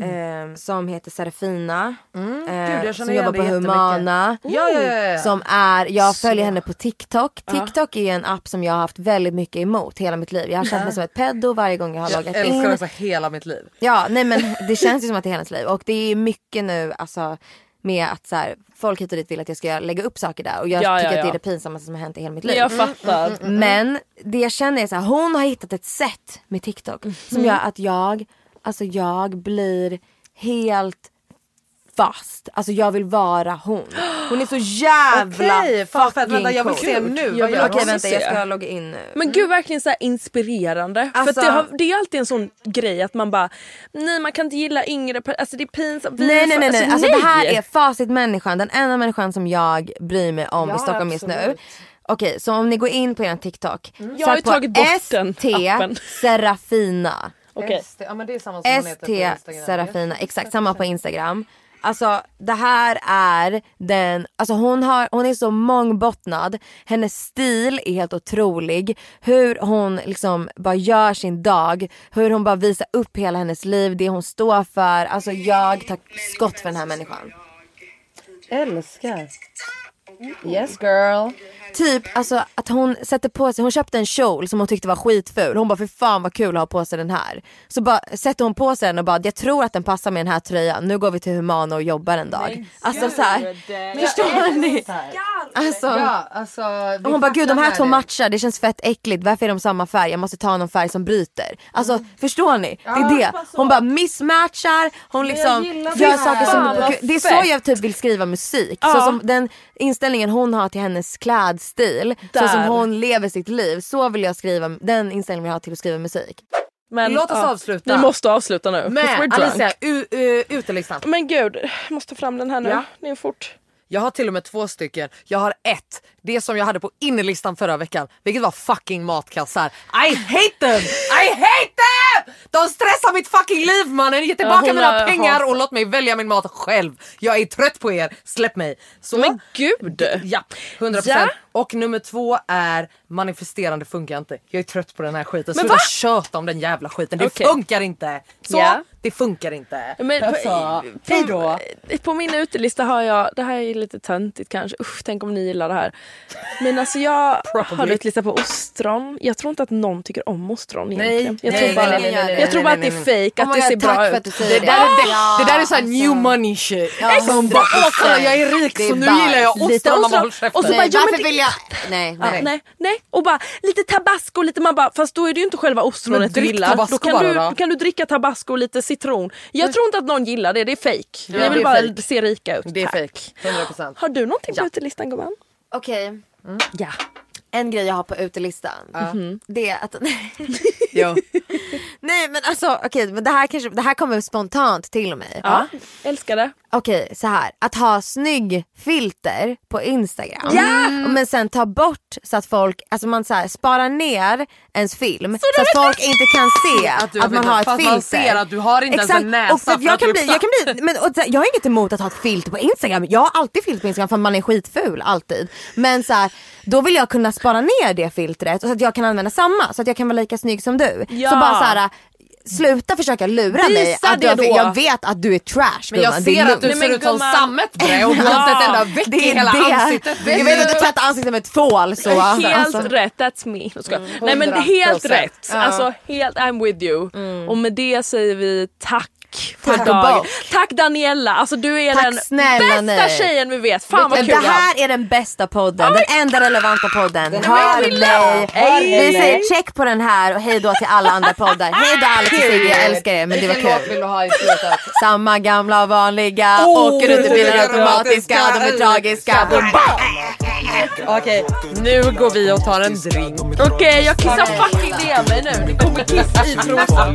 B: Eh, som heter Serafina. Eh,
A: Mm. Jag känner
B: som jobbar på. Humana.
A: Ja, ja, ja.
B: Som är, jag följer henne på TikTok. TikTok är en app som jag har haft väldigt mycket emot hela mitt liv. Jag har känt mig som ett pedo varje gång jag har
A: Jag
B: loggat
A: älskar
B: in.
A: också hela mitt liv.
B: Ja nej men det känns ju som att det är hela ens liv. Och det är mycket nu alltså med att så här, folk hit och dit vill att jag ska lägga upp saker där. Och jag
C: Ja, ja,
B: tycker att det
C: ja.
B: är det pinsammaste som har hänt i hela mitt liv.
C: jag fattar.
B: Men det jag känner är så här, hon har hittat ett sätt med TikTok som gör att jag, alltså jag blir helt fast. Alltså jag vill vara hon. Hon är så jävla
A: fan,
B: fucking
A: vänta, jag vill
B: cool.
A: se nu.
C: Jag vill
A: hon?
B: vänta jag ska logga in nu.
C: Men gud verkligen så här inspirerande.
B: Alltså-
C: För att det, har, det är alltid en sån grej att man bara nej man kan inte gilla yngre alltså det är pinsamt. Vi
B: Nej
C: är
B: nej nej, nej.
C: Alltså,
B: Alltså, det här
C: nej.
B: är facitmänniskan, den enda människan som jag bryr mig om
A: Ja,
B: i Stockholm just nu. Okej, så om ni går in på er TikTok.
C: Jag har ju tagit bort den
B: ST
C: appen.
B: Serafina.
C: Okej.
A: ST, ja men det är samma som hon heter på
B: ST
A: Instagram.
B: Serafina, exakt samma på Instagram. Alltså det här är den, alltså hon, har, hon är så mångbottnad, hennes stil är helt otrolig. Hur hon liksom bara gör sin dag, hur hon bara visar upp hela hennes liv, det hon står för. Alltså jag tar skott för den här människan.
A: Älskar. Yes girl.
B: Typ alltså att hon sätter på sig, hon köpte en kjol som hon tyckte var skitful. Hon bara för fan vad kul att ha på sig den här. Så bara sätter hon på sig den och bara jag tror att den passar med den här tröjan. Nu går vi till Humana och jobbar en dag. Alltså så här, förstår ni? Alltså,
A: Ja, alltså,
B: och hon bara gud de här två matchar, det känns fett äckligt. Varför är de samma färg? Jag måste ta någon färg som bryter. Alltså förstår ni? Det är det. Hon bara missmatchar, hon liksom gör saker som... Det är så jag typ vill skriva musik. Så
C: Ja.
B: som den inställningen hon har till hennes klädstil, så
C: Där.
B: som hon lever sitt liv. Så vill jag skriva, den inställningen vill jag ha till att skriva musik.
C: Men,
A: Låt oss avsluta.
C: Vi måste avsluta nu.
A: Men. Alicia, utelistan.
C: Men gud, jag måste ta fram den här nu.
A: Ja.
C: Det är fort.
A: Jag har till och med två stycken. Jag har ett, det som jag hade på innerlistan förra veckan, vilket var fucking matkassar. I hate them! I hate them! De stressar mitt fucking liv mannen! Ge tillbaka
C: hon
A: mina pengar och låt mig välja min mat själv. Jag är trött på er, släpp mig. Så,
C: Men gud!
A: Ja, 100%.
C: Ja.
A: Och nummer två är manifesterande funkar inte. Jag är trött på den här skiten.
C: Men
A: Sluta
C: va?
A: köta om den jävla skiten. Det
C: Okej.
A: funkar inte. Så,
C: Ja.
A: det funkar inte.
C: Men,
A: Alltså.
C: På, på min utelista har jag, det här är lite töntigt kanske, usch tänk om ni gillar det här. Men alltså jag har utelista på ostron. Jag tror inte att någon tycker om ostron egentligen. jag
A: nej,
C: tror bara,
A: nej, nej, nej, nej,
C: jag tror bara att
A: nej,
C: det är
A: nej,
C: fake,
B: Oh
C: att
B: my
C: det ser bra ut.
B: att du säger
A: Det
B: det.
A: där, är, det, där är såhär
B: alltså.
A: new money shit.
B: Ja,
A: som bara åh
B: 100%.
A: kolla jag är rik så nu gillar jag ostron.
C: Och så bara,
B: Nej,
C: ja, men
B: vill jag... Nej, nej.
C: nej, nej. Och bara lite tabasco, lite man bara, fast då är det ju inte själva ostronet du gillar. Då kan, du, kan du dricka tabasco och lite citron. Jag tror inte att någon gillar det, det är fake.
A: Ja,
C: Ni
A: det
C: vill
A: är
C: bara
A: fake.
C: se rika ut.
A: Det är fake, 100%.
C: Har du någonting på utelistan gumman?
B: Okej,
C: Ja.
B: En grej jag har på utelistan. Mhm. Det är att... Nej men alltså okej, men det här, kanske, det här kommer spontant till mig.
C: ja. Älskar det.
B: Okej, så här. Att ha snygg filter på Instagram. Men sen ta bort så att folk, alltså man så här, sparar ner ens film så, att folk inte kan se
A: Att
B: att, man
A: filter.
B: har ett filter.
A: man ser att du har inte ens
B: Exakt.
A: en näsa
B: och för
A: för
B: jag, kan bli, jag, kan bli, men, och, så här, jag har inget emot att ha ett filter på Instagram. Jag har alltid filter på Instagram för man är skitful alltid. Men så här, då vill jag kunna spara ner det filtret så att jag kan använda samma så att jag kan vara lika snygg som du.
C: Ja.
B: Så bara så här. Sluta försöka lura
C: Visa
B: mig. Att du,
C: det då.
B: jag vet att du är trash
A: Men jag
B: gumman, det
A: ser att du ser ut som sammetsbre och du har inte ett enda veck i hela ansiktet.
B: Jag vet att du tvättar ansiktet med tvål så.
C: Helt
B: alltså.
C: rätt, that's me. Skojar. Nej men helt
A: 100%.
C: rätt. Alltså helt I'm with you. Och med det säger vi tack för
B: Tack
C: dagen. Tack Daniela, alltså du är
B: Tack
C: den
B: snälla
C: bästa
B: ni.
C: tjejen vi vet. Fan vad kul
B: det här är den bästa podden, den enda relevanta podden. Hör
C: vi
B: mig.
C: Hör
B: Vi säger check på den här och hej då till alla andra poddar. Hej då Alex och Sigge, jag älskar er men det var kul. Samma gamla vanliga,
A: Oh,
B: åker runt i bilar automatiska, de är tragiska.
A: Okej, nu går vi och tar en drink.
C: Okej jag kissar fucking ner mig nu. Det kommer kiss i trosan.